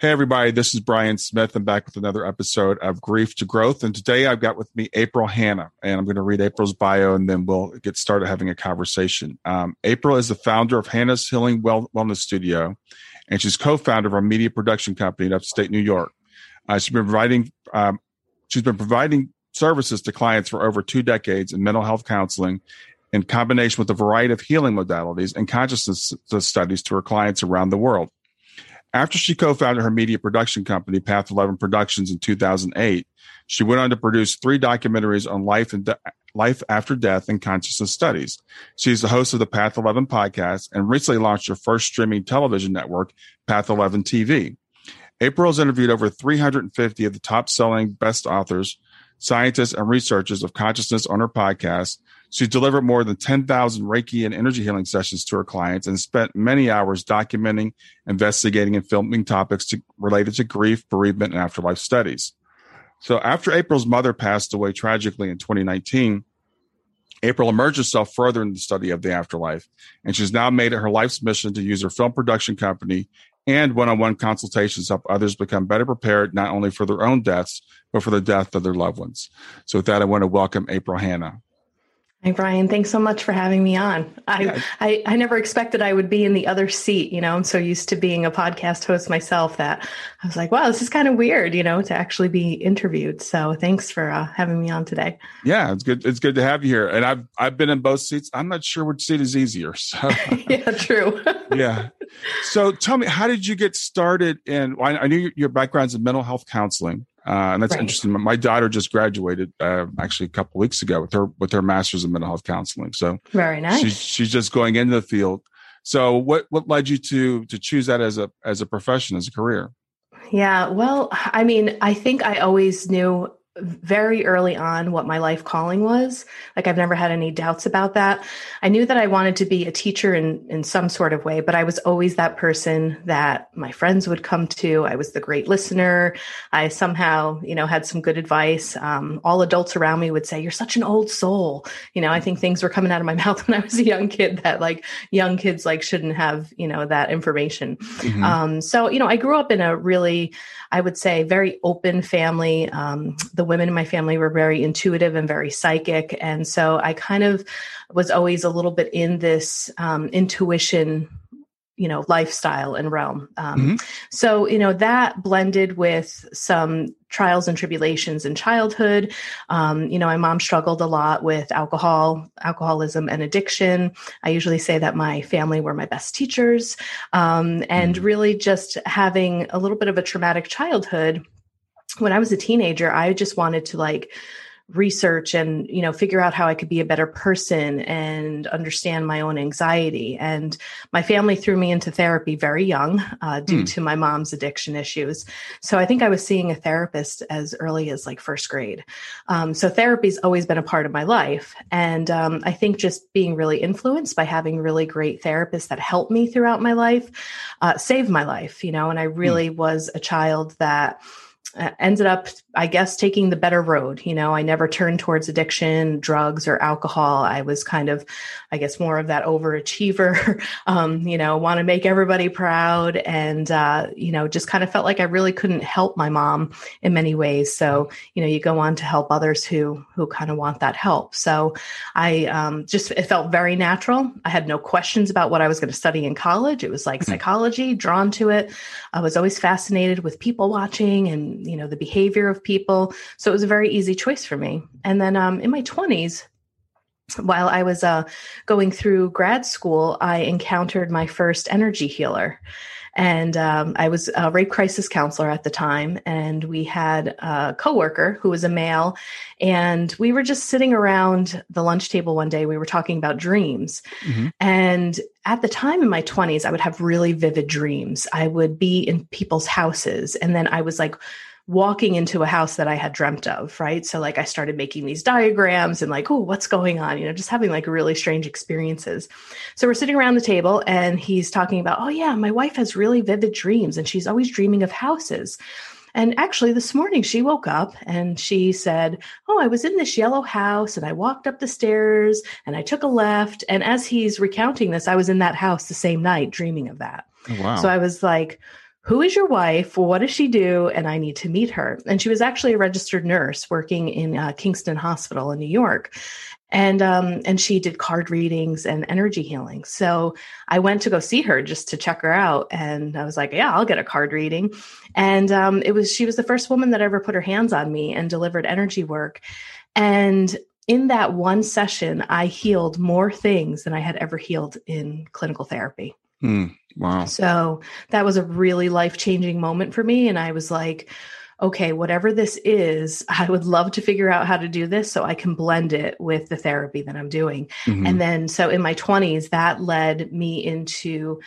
Hey, everybody, this is Brian Smith. I'm back with another episode of Grief to Growth. And today I've got with me April Hanna, and I'm going to read April's bio and then we'll get started having a conversation. Um, April is the founder of Hanna's Healing well- Wellness Studio, and she's co founder of a media production company in upstate New York. Uh, she's been providing um, she's been providing services to clients for over two decades in mental health counseling in combination with a variety of healing modalities and consciousness studies to her clients around the world. After she co founded her media production company, Path 11 Productions, in 2008, she went on to produce three documentaries on life and de- life after death and consciousness studies. She's the host of the Path 11 podcast and recently launched her first streaming television network, Path 11 TV. April has interviewed over 350 of the top selling best authors, scientists, and researchers of consciousness on her podcast, She's delivered more than 10,000 Reiki and energy healing sessions to her clients and spent many hours documenting, investigating, and filming topics to, related to grief, bereavement, and afterlife studies. So after April's mother passed away tragically in 2019, April immersed herself further in the study of the afterlife, and she's now made it her life's mission to use her film production company and one-on-one consultations to help others become better prepared not only for their own deaths, but for the death of their loved ones. So with that, I want to welcome April Hanna. Hi, Brian. Thanks so much for having me on. I, yeah. I, I never expected I would be in the other seat. You know, I'm so used to being a podcast host myself that I was like, wow, this is kind of weird, you know, to actually be interviewed. So thanks for uh, having me on today. Yeah, it's good. It's good to have you here. And I've, I've been in both seats. I'm not sure which seat is easier. So yeah, true. yeah. So tell me, how did you get started in, I knew your background's in mental health counseling. Uh, and that's right. interesting. My daughter just graduated uh, actually a couple weeks ago with her with her master's in mental health counseling. So very nice. She's, she's just going into the field. So what what led you to to choose that as a as a profession as a career? Yeah, well, I mean, I think I always knew very early on what my life calling was. Like I've never had any doubts about that. I knew that I wanted to be a teacher in in some sort of way, but I was always that person that my friends would come to. I was the great listener. I somehow, you know, had some good advice. Um, all adults around me would say, "You're such an old soul." You know, I think things were coming out of my mouth when I was a young kid that like young kids like shouldn't have you know that information. Mm-hmm. Um, so you know, I grew up in a really, I would say, very open family. Um, the women in my family were very intuitive and very psychic. And so I kind of was always a little bit in this um, intuition you know lifestyle and realm um, mm-hmm. so you know that blended with some trials and tribulations in childhood um, you know my mom struggled a lot with alcohol alcoholism and addiction i usually say that my family were my best teachers um, and mm-hmm. really just having a little bit of a traumatic childhood when I was a teenager, I just wanted to like research and you know figure out how i could be a better person and understand my own anxiety and my family threw me into therapy very young uh, due hmm. to my mom's addiction issues so i think i was seeing a therapist as early as like first grade um, so therapy's always been a part of my life and um, i think just being really influenced by having really great therapists that helped me throughout my life uh, saved my life you know and i hmm. really hmm. was a child that ended up, I guess, taking the better road. You know, I never turned towards addiction, drugs, or alcohol. I was kind of, I guess, more of that overachiever, um, you know, want to make everybody proud. And, uh, you know, just kind of felt like I really couldn't help my mom in many ways. So, you know, you go on to help others who, who kind of want that help. So I um, just, it felt very natural. I had no questions about what I was going to study in college. It was like mm-hmm. psychology, drawn to it. I was always fascinated with people watching and, you know, the behavior of people. So it was a very easy choice for me. And then um, in my 20s, while I was uh, going through grad school, I encountered my first energy healer. And um, I was a rape crisis counselor at the time, and we had a coworker who was a male, and we were just sitting around the lunch table one day. We were talking about dreams, mm-hmm. and at the time in my 20s, I would have really vivid dreams. I would be in people's houses, and then I was like walking into a house that I had dreamt of, right? So like I started making these diagrams and like, oh, what's going on? You know, just having like really strange experiences. So we're sitting around the table and he's talking about, oh yeah, my wife has really vivid dreams and she's always dreaming of houses. And actually, this morning she woke up and she said, Oh, I was in this yellow house and I walked up the stairs and I took a left. And as he's recounting this, I was in that house the same night dreaming of that. Oh, wow. So I was like, who is your wife? What does she do? And I need to meet her. And she was actually a registered nurse working in uh, Kingston Hospital in New York. And um, and she did card readings and energy healing. So I went to go see her just to check her out, and I was like, "Yeah, I'll get a card reading." And um, it was she was the first woman that ever put her hands on me and delivered energy work. And in that one session, I healed more things than I had ever healed in clinical therapy. Mm, wow. So that was a really life changing moment for me. And I was like, okay, whatever this is, I would love to figure out how to do this so I can blend it with the therapy that I'm doing. Mm-hmm. And then, so in my 20s, that led me into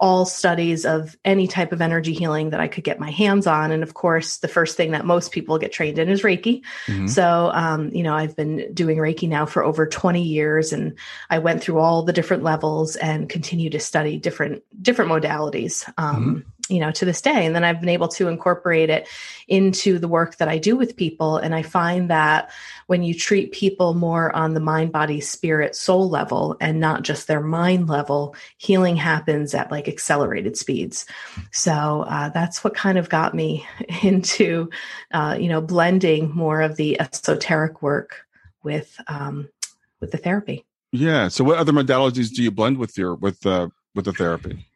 all studies of any type of energy healing that I could get my hands on. And of course, the first thing that most people get trained in is Reiki. Mm-hmm. So, um, you know, I've been doing Reiki now for over 20 years and I went through all the different levels and continue to study different, different modalities. Um, mm-hmm you know to this day. And then i've been able to incorporate it into the work that i do with people. And i find that when you treat people more on the mind body spirit soul level and not just their mind level healing happens at like accelerated speeds. So uh, that's what kind of got me into uh, you know blending more of the esoteric work with um, with the therapy. Yeah. So what other modalities do you blend with your with uh with the therapy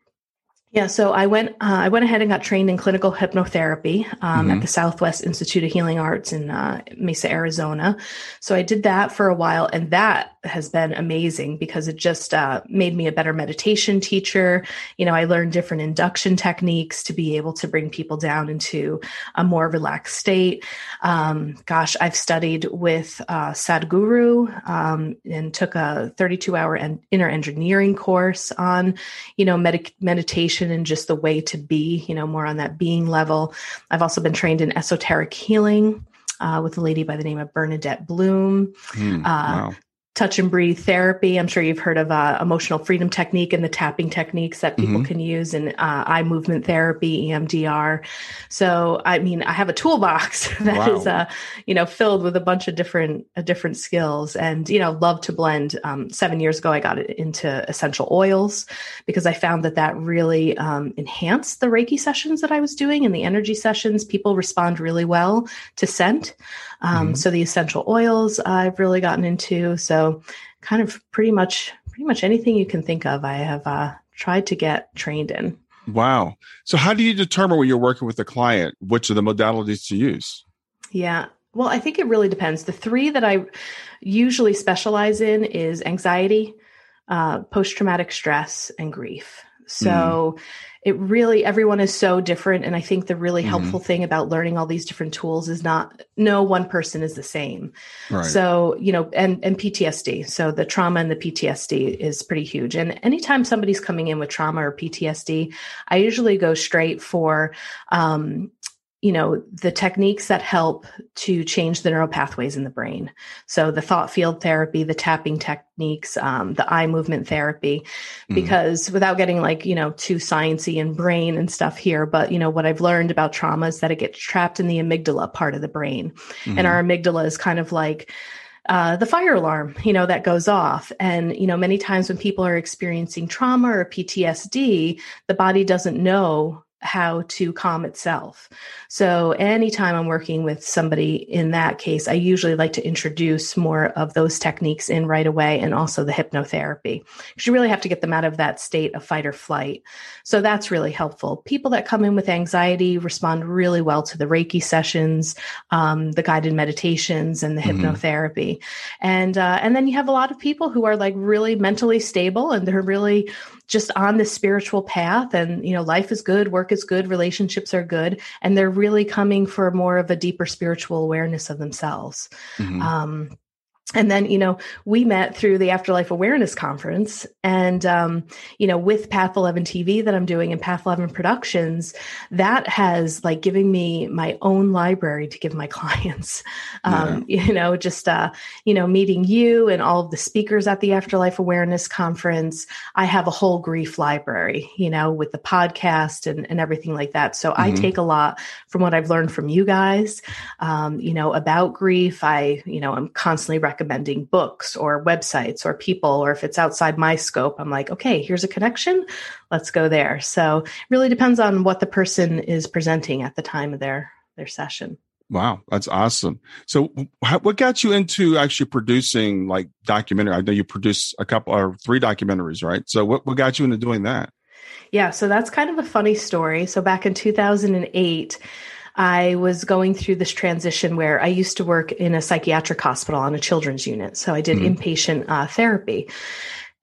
yeah, so I went. Uh, I went ahead and got trained in clinical hypnotherapy um, mm-hmm. at the Southwest Institute of Healing Arts in uh, Mesa, Arizona. So I did that for a while, and that has been amazing because it just uh, made me a better meditation teacher. You know, I learned different induction techniques to be able to bring people down into a more relaxed state. Um, gosh, I've studied with uh, Sadhguru um, and took a 32 hour en- inner engineering course on, you know, med- meditation and just the way to be, you know, more on that being level. I've also been trained in esoteric healing. Uh, with a lady by the name of Bernadette Bloom. Mm, uh, wow touch and breathe therapy. I'm sure you've heard of uh, emotional freedom technique and the tapping techniques that people mm-hmm. can use and uh, eye movement therapy, EMDR. So, I mean, I have a toolbox that wow. is, uh, you know, filled with a bunch of different, uh, different skills and, you know, love to blend. Um, seven years ago, I got it into essential oils because I found that that really um, enhanced the Reiki sessions that I was doing and the energy sessions. People respond really well to scent. Um, mm-hmm. So the essential oils I've really gotten into. So kind of pretty much pretty much anything you can think of, I have uh, tried to get trained in. Wow. So how do you determine when you're working with a client which of the modalities to use? Yeah. Well, I think it really depends. The three that I usually specialize in is anxiety, uh, post traumatic stress, and grief. So mm it really everyone is so different and i think the really mm-hmm. helpful thing about learning all these different tools is not no one person is the same right. so you know and and ptsd so the trauma and the ptsd is pretty huge and anytime somebody's coming in with trauma or ptsd i usually go straight for um, you know, the techniques that help to change the neural pathways in the brain. So the thought field therapy, the tapping techniques, um, the eye movement therapy, mm-hmm. because without getting like, you know, too sciencey and brain and stuff here, but you know, what I've learned about trauma is that it gets trapped in the amygdala part of the brain. Mm-hmm. And our amygdala is kind of like, uh, the fire alarm, you know, that goes off. And, you know, many times when people are experiencing trauma or PTSD, the body doesn't know how to calm itself. So, anytime I'm working with somebody in that case, I usually like to introduce more of those techniques in right away and also the hypnotherapy because you really have to get them out of that state of fight or flight. So, that's really helpful. People that come in with anxiety respond really well to the Reiki sessions, um, the guided meditations, and the mm-hmm. hypnotherapy. And, uh, and then you have a lot of people who are like really mentally stable and they're really just on the spiritual path and you know life is good work is good relationships are good and they're really coming for more of a deeper spiritual awareness of themselves mm-hmm. um, and then you know we met through the afterlife awareness conference and um, you know with path 11 tv that i'm doing and path 11 productions that has like giving me my own library to give my clients um, yeah. you know just uh, you know meeting you and all of the speakers at the afterlife awareness conference i have a whole grief library you know with the podcast and, and everything like that so mm-hmm. i take a lot from what i've learned from you guys um, you know about grief i you know i'm constantly recommending recommending books or websites or people, or if it's outside my scope, I'm like, okay, here's a connection. Let's go there. So it really depends on what the person is presenting at the time of their their session. Wow, that's awesome. So, what got you into actually producing like documentary? I know you produce a couple or three documentaries, right? So, what, what got you into doing that? Yeah, so that's kind of a funny story. So, back in 2008, I was going through this transition where I used to work in a psychiatric hospital on a children's unit. So I did mm-hmm. inpatient uh, therapy.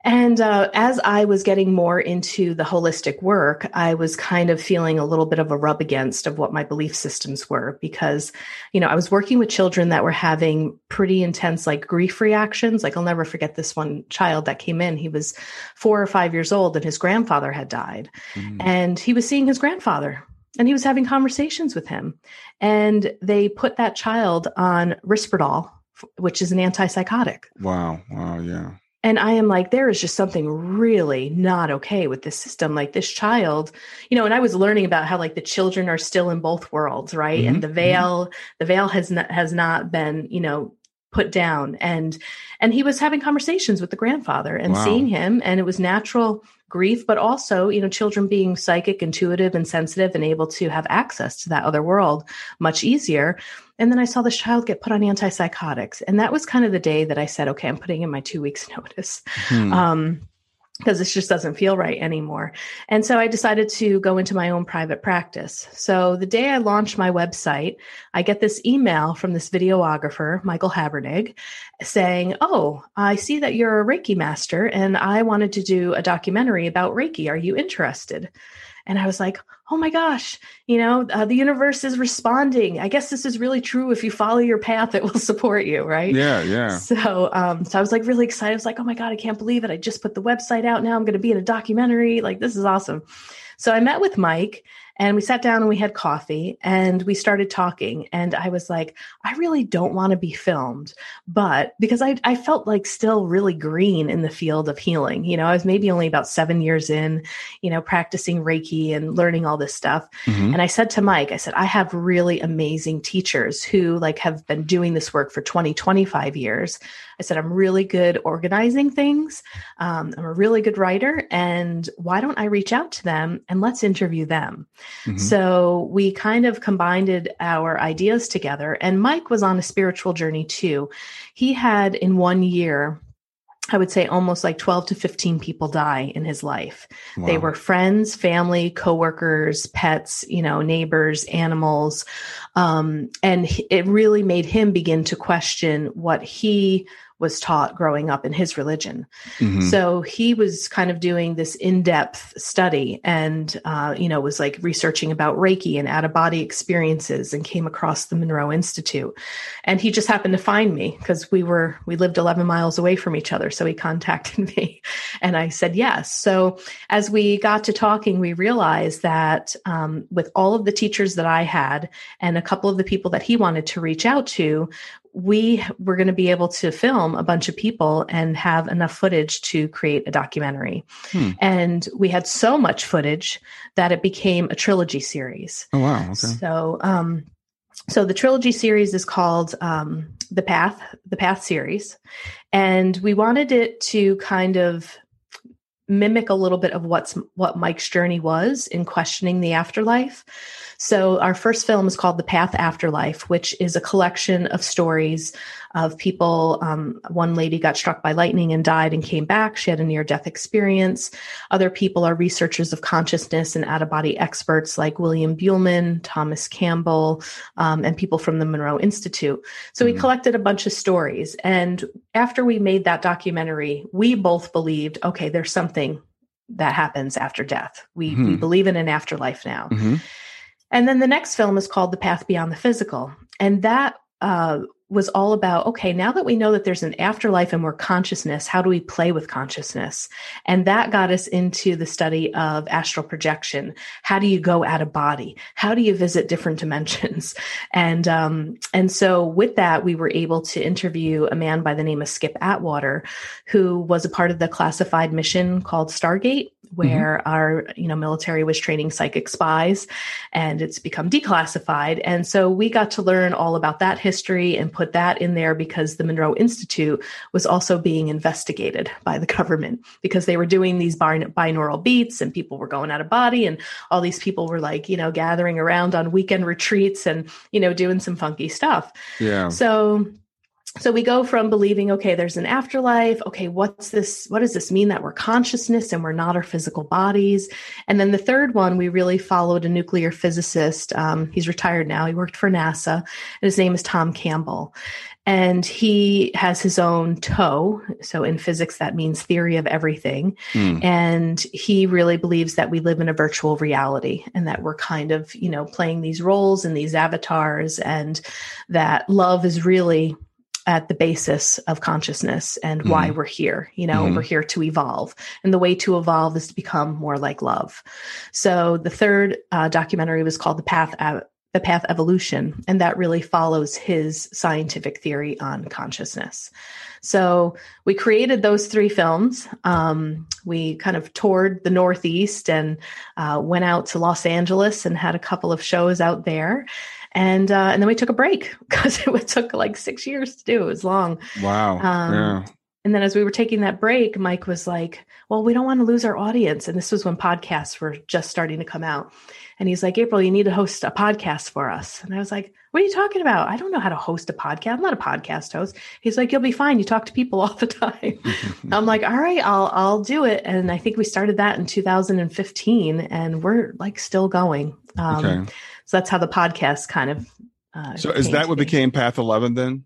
And uh, as I was getting more into the holistic work, I was kind of feeling a little bit of a rub against of what my belief systems were because, you know, I was working with children that were having pretty intense like grief reactions. Like I'll never forget this one child that came in. He was four or five years old and his grandfather had died. Mm. And he was seeing his grandfather and he was having conversations with him. And they put that child on Risperdal, which is an antipsychotic. Wow. Wow. Yeah. And I am like, there is just something really not okay with this system. Like this child, you know, and I was learning about how like the children are still in both worlds, right? Mm-hmm. And the mm-hmm. veil, mm-hmm. the veil has not has not been, you know, put down. And and he was having conversations with the grandfather and wow. seeing him, and it was natural grief, but also, you know, children being psychic, intuitive, and sensitive and able to have access to that other world much easier. And then I saw this child get put on antipsychotics. And that was kind of the day that I said, okay, I'm putting in my two weeks notice. Hmm. Um, because this just doesn't feel right anymore. And so I decided to go into my own private practice. So the day I launched my website, I get this email from this videographer, Michael Habernig, saying, Oh, I see that you're a Reiki master and I wanted to do a documentary about Reiki. Are you interested? And I was like, oh my gosh, you know, uh, the universe is responding. I guess this is really true. If you follow your path, it will support you, right? Yeah, yeah. So, um, so I was like really excited. I was like, oh my god, I can't believe it! I just put the website out. Now I'm going to be in a documentary. Like this is awesome. So I met with Mike and we sat down and we had coffee and we started talking. And I was like, I really don't want to be filmed, but because I, I felt like still really green in the field of healing. You know, I was maybe only about seven years in, you know, practicing Reiki and learning all this stuff. Mm-hmm. And I said to Mike, I said, I have really amazing teachers who like have been doing this work for 20, 25 years. I said, I'm really good organizing things. Um, I'm a really good writer. And why don't I reach out to them and let's interview them? Mm-hmm. So we kind of combined our ideas together. And Mike was on a spiritual journey too. He had in one year, I would say almost like 12 to 15 people die in his life. Wow. They were friends, family, coworkers, pets, you know, neighbors, animals. Um, and it really made him begin to question what he was taught growing up in his religion. Mm-hmm. So he was kind of doing this in depth study and, uh, you know, was like researching about Reiki and out of body experiences and came across the Monroe Institute. And he just happened to find me because we were, we lived 11 miles away from each other. So he contacted me and I said yes. So as we got to talking, we realized that um, with all of the teachers that I had and a couple of the people that he wanted to reach out to, we were going to be able to film a bunch of people and have enough footage to create a documentary. Hmm. And we had so much footage that it became a trilogy series. Oh, wow. Okay. So, um, so the trilogy series is called um, the Path, the Path series, and we wanted it to kind of mimic a little bit of what's what Mike's journey was in questioning the afterlife. So our first film is called The Path Afterlife, which is a collection of stories of people. Um, one lady got struck by lightning and died and came back. She had a near death experience. Other people are researchers of consciousness and out of body experts like William Buhlman, Thomas Campbell, um, and people from the Monroe Institute. So mm-hmm. we collected a bunch of stories. And after we made that documentary, we both believed okay, there's something that happens after death. We, mm-hmm. we believe in an afterlife now. Mm-hmm. And then the next film is called The Path Beyond the Physical. And that uh, was all about okay, now that we know that there's an afterlife and we're consciousness, how do we play with consciousness? And that got us into the study of astral projection. How do you go out of body? How do you visit different dimensions? And um, and so with that, we were able to interview a man by the name of Skip Atwater, who was a part of the classified mission called Stargate. Where mm-hmm. our you know military was training psychic spies and it's become declassified. And so we got to learn all about that history and put that in there because the monroe institute was also being investigated by the government because they were doing these binaural beats and people were going out of body and all these people were like you know gathering around on weekend retreats and you know doing some funky stuff. Yeah. So so we go from believing okay there's an afterlife okay what's this what does this mean that we're consciousness and we're not our physical bodies? And then the third one we really followed a nuclear physicist. Um, he's retired now. He worked for nasa and his name is tom campbell. And he has his own TOE. So in physics that means theory of everything. Mm. and he really believes that we live in a virtual reality and that we're kind of you know playing these roles and these avatars and that love is really at the basis of consciousness and mm-hmm. why we're here. You know, mm-hmm. we're here to evolve. And the way to evolve is to become more like love. So the third uh, documentary was called The Path the path evolution and that really follows his scientific theory on consciousness so we created those three films um, we kind of toured the northeast and uh, went out to los angeles and had a couple of shows out there and uh, and then we took a break because it took like six years to do. It was long. Wow. Um, yeah. And then as we were taking that break, Mike was like, "Well, we don't want to lose our audience." And this was when podcasts were just starting to come out. And he's like, "April, you need to host a podcast for us." And I was like, "What are you talking about? I don't know how to host a podcast. I'm not a podcast host." He's like, "You'll be fine. You talk to people all the time." I'm like, "All right, I'll I'll do it." And I think we started that in 2015, and we're like still going. Um, okay. So that's how the podcast kind of. Uh, so is that what became Path 11 then?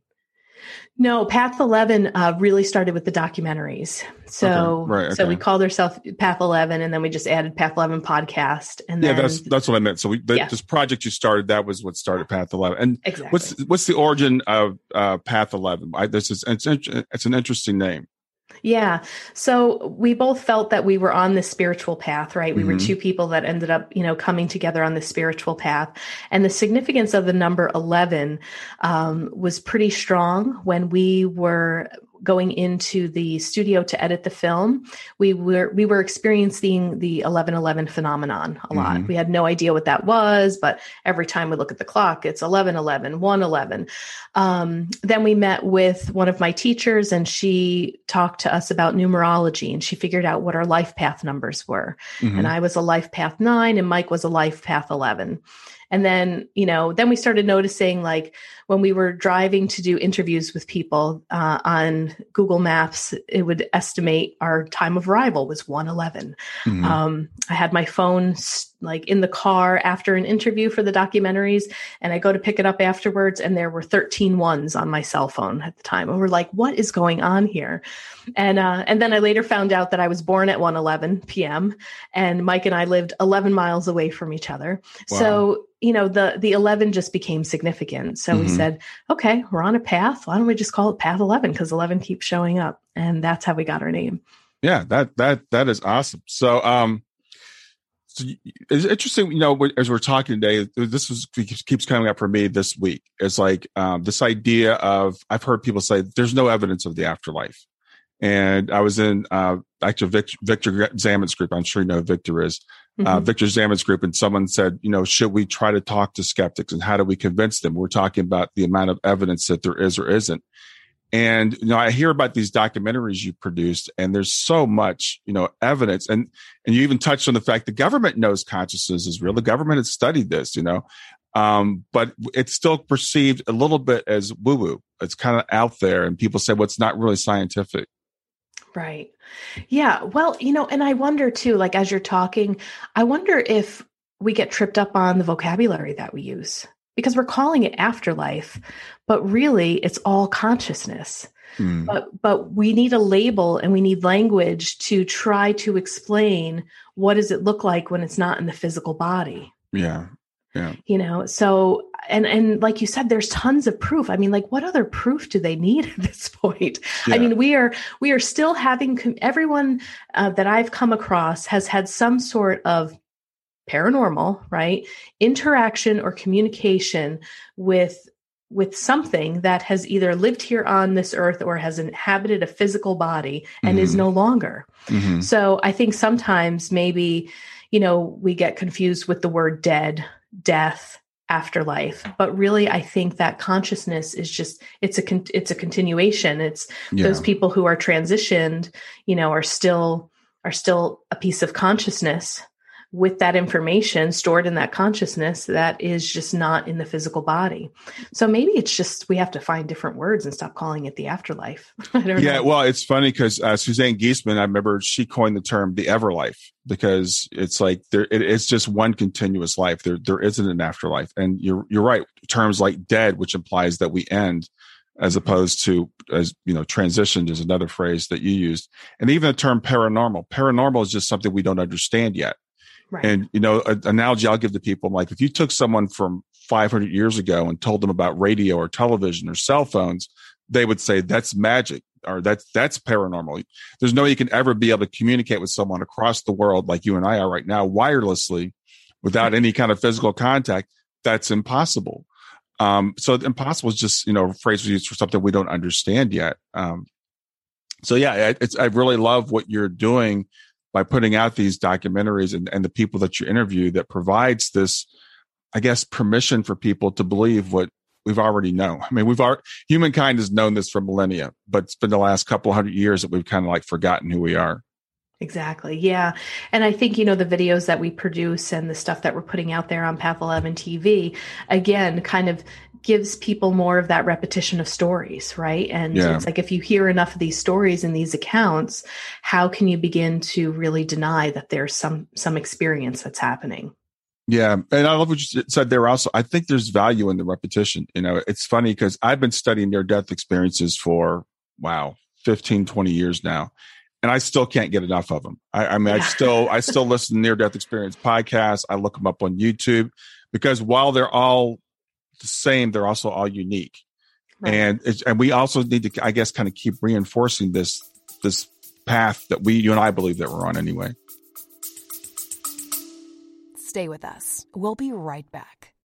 No, Path 11 uh, really started with the documentaries. So, okay. Right, okay. so we called ourselves Path 11 and then we just added Path 11 podcast. And yeah, then, that's, that's what I meant. So we, the, yeah. this project you started, that was what started Path 11. And exactly. what's, what's the origin of uh, Path 11? I, this is, it's, it's an interesting name. Yeah. So we both felt that we were on the spiritual path, right? We mm-hmm. were two people that ended up, you know, coming together on the spiritual path. And the significance of the number 11 um, was pretty strong when we were going into the studio to edit the film, we were we were experiencing the 1111 phenomenon a lot. Mm-hmm. We had no idea what that was, but every time we look at the clock, it's 1111, 111. Um, then we met with one of my teachers, and she talked to us about numerology, and she figured out what our life path numbers were. Mm-hmm. And I was a life path nine, and Mike was a life path 11. And then, you know, then we started noticing like when we were driving to do interviews with people uh, on Google Maps, it would estimate our time of arrival was 111. Mm-hmm. Um, I had my phone like in the car after an interview for the documentaries and I go to pick it up afterwards and there were 13 ones on my cell phone at the time. And we're like, what is going on here? And uh, and then I later found out that I was born at 1:11 p.m. and Mike and I lived 11 miles away from each other. Wow. So you know the the 11 just became significant so mm-hmm. we said okay we're on a path. Why don't we just call it path 11 because 11 keeps showing up. And that's how we got our name. Yeah that that that is awesome. So um so it's interesting, you know, as we're talking today, this was keeps coming up for me this week. It's like um, this idea of I've heard people say there's no evidence of the afterlife, and I was in uh, actually Victor, Victor Zammit's group. I'm sure you know who Victor is. Uh, mm-hmm. Uh, Victor Zammit's group, and someone said, you know, should we try to talk to skeptics and how do we convince them? We're talking about the amount of evidence that there is or isn't. And you know, I hear about these documentaries you produced, and there's so much, you know, evidence. And and you even touched on the fact the government knows consciousness is real. The government has studied this, you know, um, but it's still perceived a little bit as woo woo. It's kind of out there, and people say, well, it's not really scientific. Right. Yeah. Well, you know, and I wonder too, like as you're talking, I wonder if we get tripped up on the vocabulary that we use because we're calling it afterlife, but really it's all consciousness. Mm. But but we need a label and we need language to try to explain what does it look like when it's not in the physical body. Yeah. Yeah. You know, so and and like you said there's tons of proof. I mean, like what other proof do they need at this point? Yeah. I mean, we are we are still having everyone uh, that I've come across has had some sort of paranormal, right? Interaction or communication with with something that has either lived here on this earth or has inhabited a physical body and mm-hmm. is no longer. Mm-hmm. So I think sometimes maybe, you know, we get confused with the word dead, death, afterlife. But really i think that consciousness is just it's a it's a continuation. It's yeah. those people who are transitioned you know are still are still a piece of consciousness with that information stored in that consciousness that is just not in the physical body. So maybe it's just we have to find different words and stop calling it the afterlife. yeah, know. well, it's funny because uh, Suzanne Giesemann, I remember she coined the term the everlife because it's like there it, it's just one continuous life. There there isn't an afterlife, and you're you're right. Terms like dead, which implies that we end as opposed to as you know transitioned is another phrase that you used and even the term paranormal paranormal is just something we don't understand yet Right. And you know, an analogy I'll give to people, I'm like, if you took someone from 500 years ago and told them about radio or television or cell phones, they would say that's magic or that's that's paranormal. There's no way you can ever be able to communicate with someone across the world like you and I are right now, wirelessly, without any kind of physical contact. That's impossible. Um, so impossible is just you know a phrase we use for something we don't understand yet. Um, so yeah, it's I really love what you're doing by putting out these documentaries and, and the people that you interview that provides this, I guess, permission for people to believe what we've already known. I mean, we've our humankind has known this for millennia, but it's been the last couple hundred years that we've kind of like forgotten who we are. Exactly. Yeah. And I think, you know, the videos that we produce and the stuff that we're putting out there on Path 11 TV, again, kind of gives people more of that repetition of stories, right? And yeah. it's like if you hear enough of these stories and these accounts, how can you begin to really deny that there's some some experience that's happening? Yeah, and I love what you said there. Also, I think there's value in the repetition. You know, it's funny because I've been studying near death experiences for wow, 15, 20 years now, and I still can't get enough of them. I, I mean, I still I still listen to near death experience podcasts. I look them up on YouTube because while they're all the same, they're also all unique. Right. And and we also need to, I guess, kind of keep reinforcing this this path that we, you and I, believe that we're on anyway. Stay with us. We'll be right back.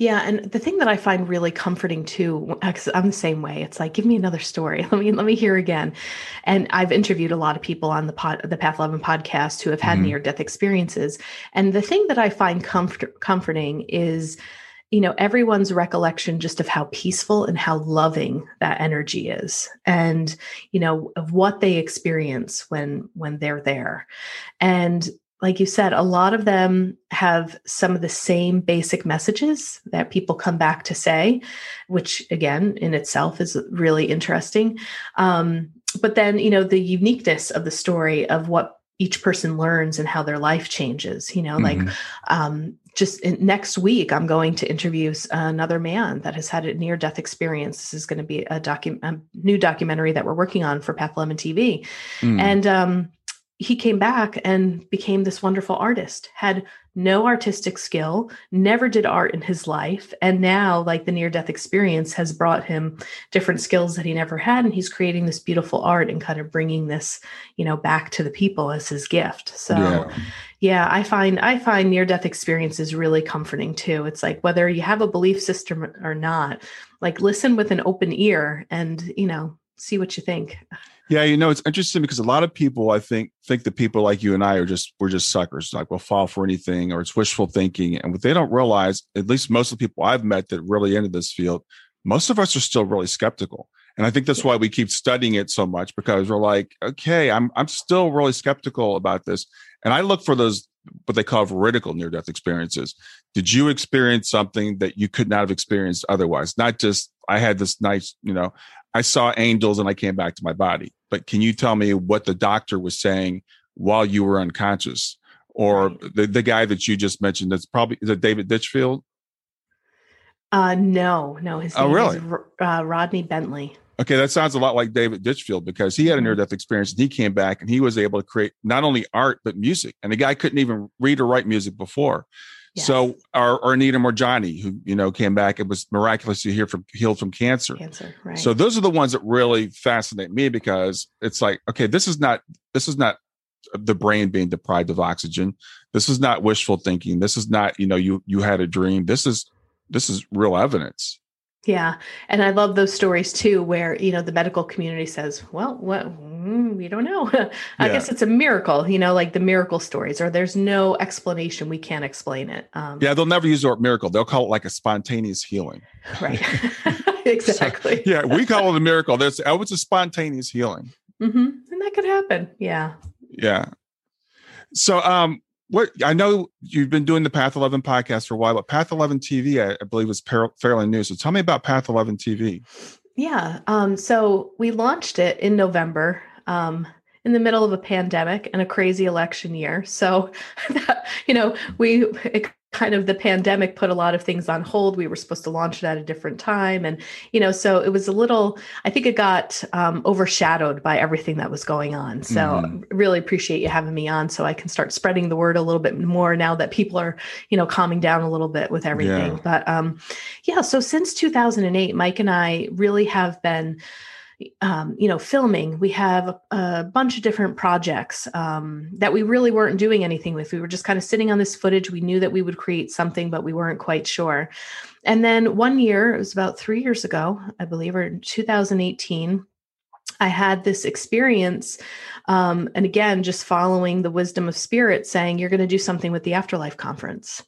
Yeah, and the thing that I find really comforting too, because I'm the same way. It's like, give me another story. Let me let me hear again. And I've interviewed a lot of people on the pod, the Path Eleven podcast who have had mm-hmm. near death experiences. And the thing that I find comfort, comforting is, you know, everyone's recollection just of how peaceful and how loving that energy is, and you know of what they experience when when they're there. And like you said, a lot of them have some of the same basic messages that people come back to say, which again in itself is really interesting. Um, but then, you know, the uniqueness of the story of what each person learns and how their life changes, you know, mm-hmm. like um, just in, next week, I'm going to interview another man that has had a near death experience. This is going to be a, docu- a new documentary that we're working on for Path 11 TV. Mm. And, um, he came back and became this wonderful artist had no artistic skill never did art in his life and now like the near death experience has brought him different skills that he never had and he's creating this beautiful art and kind of bringing this you know back to the people as his gift. So yeah, yeah i find i find near death experiences really comforting too. It's like whether you have a belief system or not like listen with an open ear and you know see what you think yeah, you know, it's interesting because a lot of people, I think, think that people like you and I are just we're just suckers, like we'll fall for anything, or it's wishful thinking. And what they don't realize, at least most of the people I've met that really into this field, most of us are still really skeptical. And I think that's why we keep studying it so much because we're like, okay, I'm I'm still really skeptical about this. And I look for those what they call veridical near death experiences. Did you experience something that you could not have experienced otherwise? Not just I had this nice, you know, I saw angels and I came back to my body. But can you tell me what the doctor was saying while you were unconscious? Or the, the guy that you just mentioned, that's probably, is it David Ditchfield? Uh, no, no. His oh, name oh, really? is uh, Rodney Bentley. Okay, that sounds a lot like David Ditchfield because he had a near mm-hmm. death experience and he came back and he was able to create not only art, but music. And the guy couldn't even read or write music before. So, or, or Anita Moorjani, who you know came back and was miraculously here from healed from cancer. Cancer, right? So those are the ones that really fascinate me because it's like, okay, this is not this is not the brain being deprived of oxygen. This is not wishful thinking. This is not you know you you had a dream. This is this is real evidence. Yeah. And I love those stories too, where, you know, the medical community says, well, what, mm, we don't know. I yeah. guess it's a miracle, you know, like the miracle stories, or there's no explanation. We can't explain it. Um, yeah. They'll never use the word miracle. They'll call it like a spontaneous healing. Right. exactly. So, yeah. We call it a miracle. There's, oh, it's a spontaneous healing. Mm-hmm. And that could happen. Yeah. Yeah. So, um, what I know you've been doing the Path 11 podcast for a while, but Path 11 TV, I, I believe, is par- fairly new. So tell me about Path 11 TV. Yeah. Um, so we launched it in November. Um, in the middle of a pandemic and a crazy election year. So, that, you know, we kind of the pandemic put a lot of things on hold. We were supposed to launch it at a different time. And, you know, so it was a little, I think it got um, overshadowed by everything that was going on. So mm-hmm. really appreciate you having me on so I can start spreading the word a little bit more now that people are, you know, calming down a little bit with everything. Yeah. But um, yeah, so since 2008, Mike and I really have been um, you know, filming. We have a bunch of different projects um, that we really weren't doing anything with. We were just kind of sitting on this footage. We knew that we would create something, but we weren't quite sure. And then one year, it was about three years ago, I believe, or 2018. I had this experience, um, and again, just following the wisdom of spirit, saying, You're going to do something with the Afterlife Conference.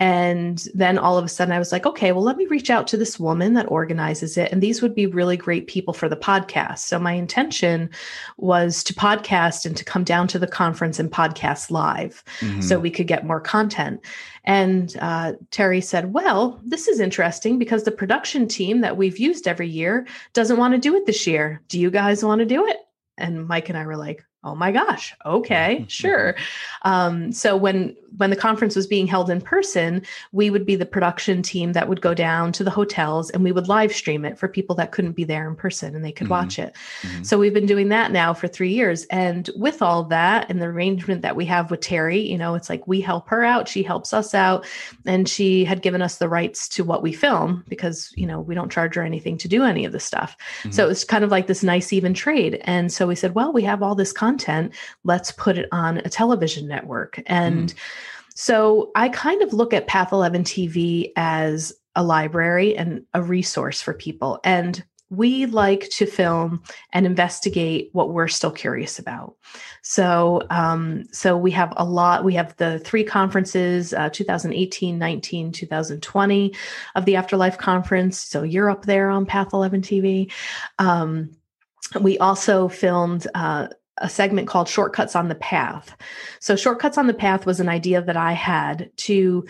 And then all of a sudden I was like, okay, well, let me reach out to this woman that organizes it. And these would be really great people for the podcast. So my intention was to podcast and to come down to the conference and podcast live mm-hmm. so we could get more content. And uh, Terry said, well, this is interesting because the production team that we've used every year doesn't want to do it this year. Do you guys want to do it? And Mike and I were like, oh my gosh okay sure um, so when when the conference was being held in person we would be the production team that would go down to the hotels and we would live stream it for people that couldn't be there in person and they could mm-hmm. watch it mm-hmm. so we've been doing that now for three years and with all that and the arrangement that we have with terry you know it's like we help her out she helps us out and she had given us the rights to what we film because you know we don't charge her anything to do any of this stuff mm-hmm. so it's kind of like this nice even trade and so we said well we have all this content content, let's put it on a television network. And mm. so I kind of look at Path 11 TV as a library and a resource for people. And we like to film and investigate what we're still curious about. So, um, so we have a lot. We have the three conferences: uh, 2018, 19, 2020 of the Afterlife Conference. So you're up there on Path 11 TV. Um, we also filmed. Uh, a segment called Shortcuts on the Path. So, Shortcuts on the Path was an idea that I had to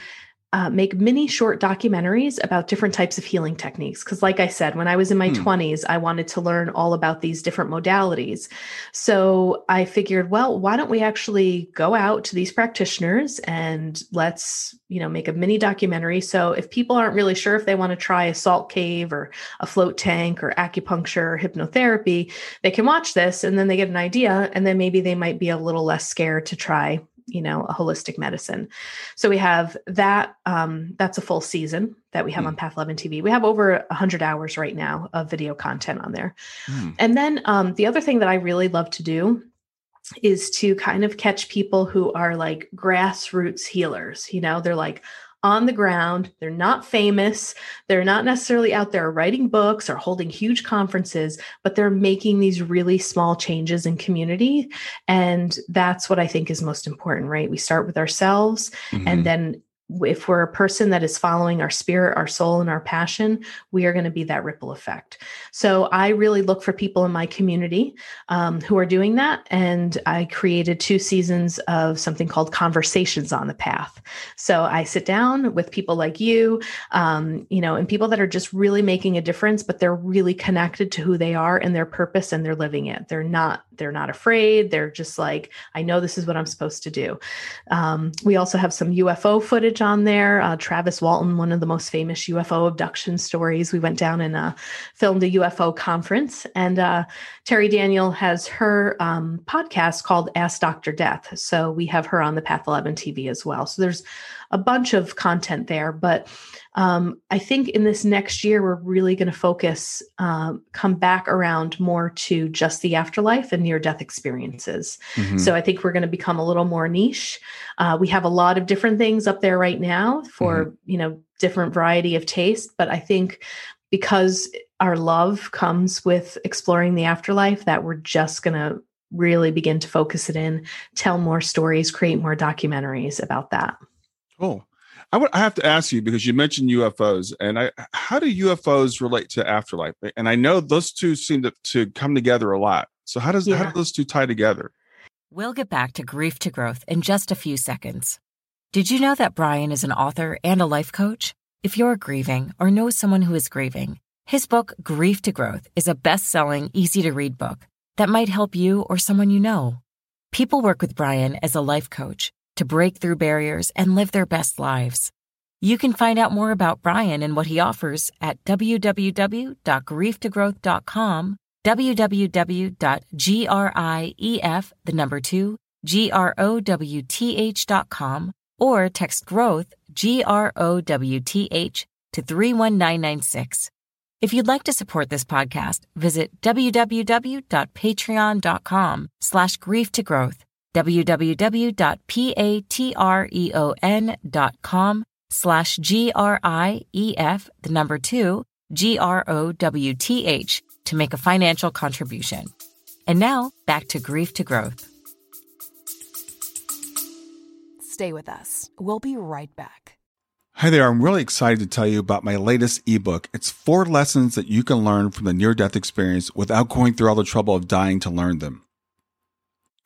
uh, make mini short documentaries about different types of healing techniques. Because, like I said, when I was in my hmm. 20s, I wanted to learn all about these different modalities. So I figured, well, why don't we actually go out to these practitioners and let's, you know, make a mini documentary. So if people aren't really sure if they want to try a salt cave or a float tank or acupuncture or hypnotherapy, they can watch this and then they get an idea. And then maybe they might be a little less scared to try you know a holistic medicine so we have that um, that's a full season that we have mm. on path 11 tv we have over 100 hours right now of video content on there mm. and then um, the other thing that i really love to do is to kind of catch people who are like grassroots healers you know they're like on the ground. They're not famous. They're not necessarily out there writing books or holding huge conferences, but they're making these really small changes in community. And that's what I think is most important, right? We start with ourselves mm-hmm. and then if we're a person that is following our spirit, our soul, and our passion, we are going to be that ripple effect. So I really look for people in my community um, who are doing that. And I created two seasons of something called Conversations on the Path. So I sit down with people like you, um, you know, and people that are just really making a difference, but they're really connected to who they are and their purpose and they're living it. They're not, they're not afraid. They're just like, I know this is what I'm supposed to do. Um, we also have some UFO footage on there. Uh, Travis Walton, one of the most famous UFO abduction stories. We went down and uh, filmed a UFO conference. And uh, Terri Daniel has her um, podcast called Ask Dr. Death. So we have her on the Path 11 TV as well. So there's a bunch of content there. But um, I think in this next year, we're really going to focus, um, come back around more to just the afterlife and near death experiences. Mm-hmm. So I think we're going to become a little more niche. Uh, we have a lot of different things up there right now for, mm-hmm. you know, different variety of taste. But I think because our love comes with exploring the afterlife, that we're just going to really begin to focus it in, tell more stories, create more documentaries about that. Cool. I would I have to ask you because you mentioned UFOs, and I how do UFOs relate to afterlife? And I know those two seem to, to come together a lot. So how does yeah. how do those two tie together? We'll get back to grief to growth in just a few seconds. Did you know that Brian is an author and a life coach? If you're grieving or know someone who is grieving, his book Grief to Growth is a best-selling, easy-to-read book that might help you or someone you know. People work with Brian as a life coach to break through barriers and live their best lives. You can find out more about Brian and what he offers at www.grieftogrowth.com, www.grief, the number two, G-R-O-W-T-H.com, or text growth, G-R-O-W-T-H, to 31996. If you'd like to support this podcast, visit www.patreon.com slash grief to growth www.patreon.com slash G-R-I-E-F, the number two, G-R-O-W-T-H, to make a financial contribution. And now, back to Grief to Growth. Stay with us. We'll be right back. Hi there. I'm really excited to tell you about my latest ebook. It's four lessons that you can learn from the near death experience without going through all the trouble of dying to learn them.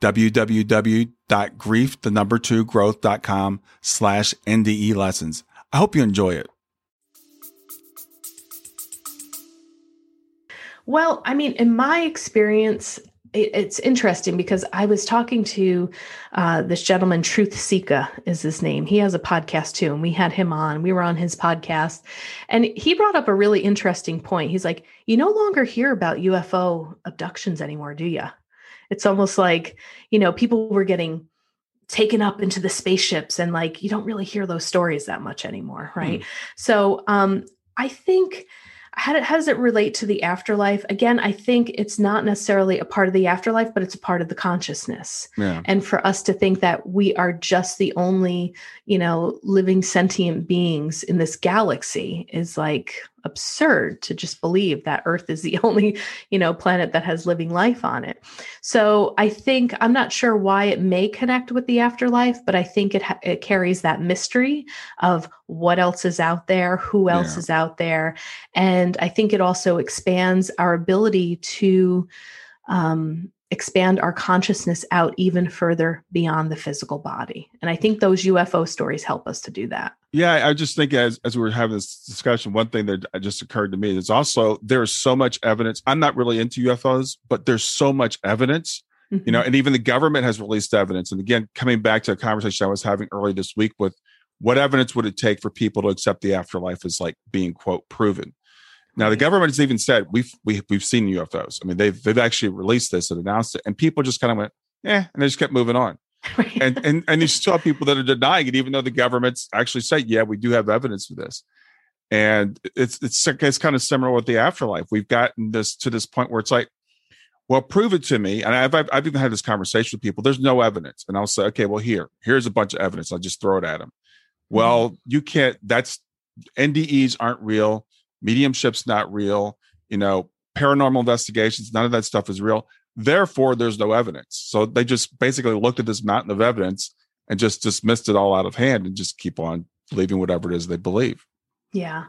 www.grief, the number two growth.com slash NDE lessons. I hope you enjoy it. Well, I mean, in my experience, it's interesting because I was talking to uh, this gentleman, Truth Sika is his name. He has a podcast too, and we had him on. We were on his podcast, and he brought up a really interesting point. He's like, "You no longer hear about UFO abductions anymore, do you?" It's almost like you know people were getting taken up into the spaceships and like you don't really hear those stories that much anymore right mm. so um i think how, how does it relate to the afterlife? Again, I think it's not necessarily a part of the afterlife, but it's a part of the consciousness. Yeah. And for us to think that we are just the only, you know, living sentient beings in this galaxy is like absurd to just believe that earth is the only you know planet that has living life on it so i think i'm not sure why it may connect with the afterlife but i think it, ha- it carries that mystery of what else is out there who else yeah. is out there and i think it also expands our ability to um, expand our consciousness out even further beyond the physical body. And I think those UFO stories help us to do that. Yeah, I just think as as we were having this discussion, one thing that just occurred to me is also there's so much evidence. I'm not really into UFOs, but there's so much evidence. Mm-hmm. You know, mm-hmm. and even the government has released evidence. And again, coming back to a conversation I was having early this week with what evidence would it take for people to accept the afterlife as like being quote proven? Now the government has even said we've we, we've seen UFOs. I mean, they've they've actually released this and announced it, and people just kind of went, yeah, and they just kept moving on. Right. And and and you still have people that are denying it, even though the government's actually said, yeah, we do have evidence for this. And it's it's it's kind of similar with the afterlife. We've gotten this to this point where it's like, well, prove it to me. And I've, I've, I've even had this conversation with people. There's no evidence, and I'll say, okay, well, here, here's a bunch of evidence. I'll just throw it at them. Well, mm-hmm. you can't. That's NDEs aren't real mediumship's not real you know paranormal investigations none of that stuff is real therefore there's no evidence so they just basically looked at this mountain of evidence and just dismissed it all out of hand and just keep on believing whatever it is they believe yeah.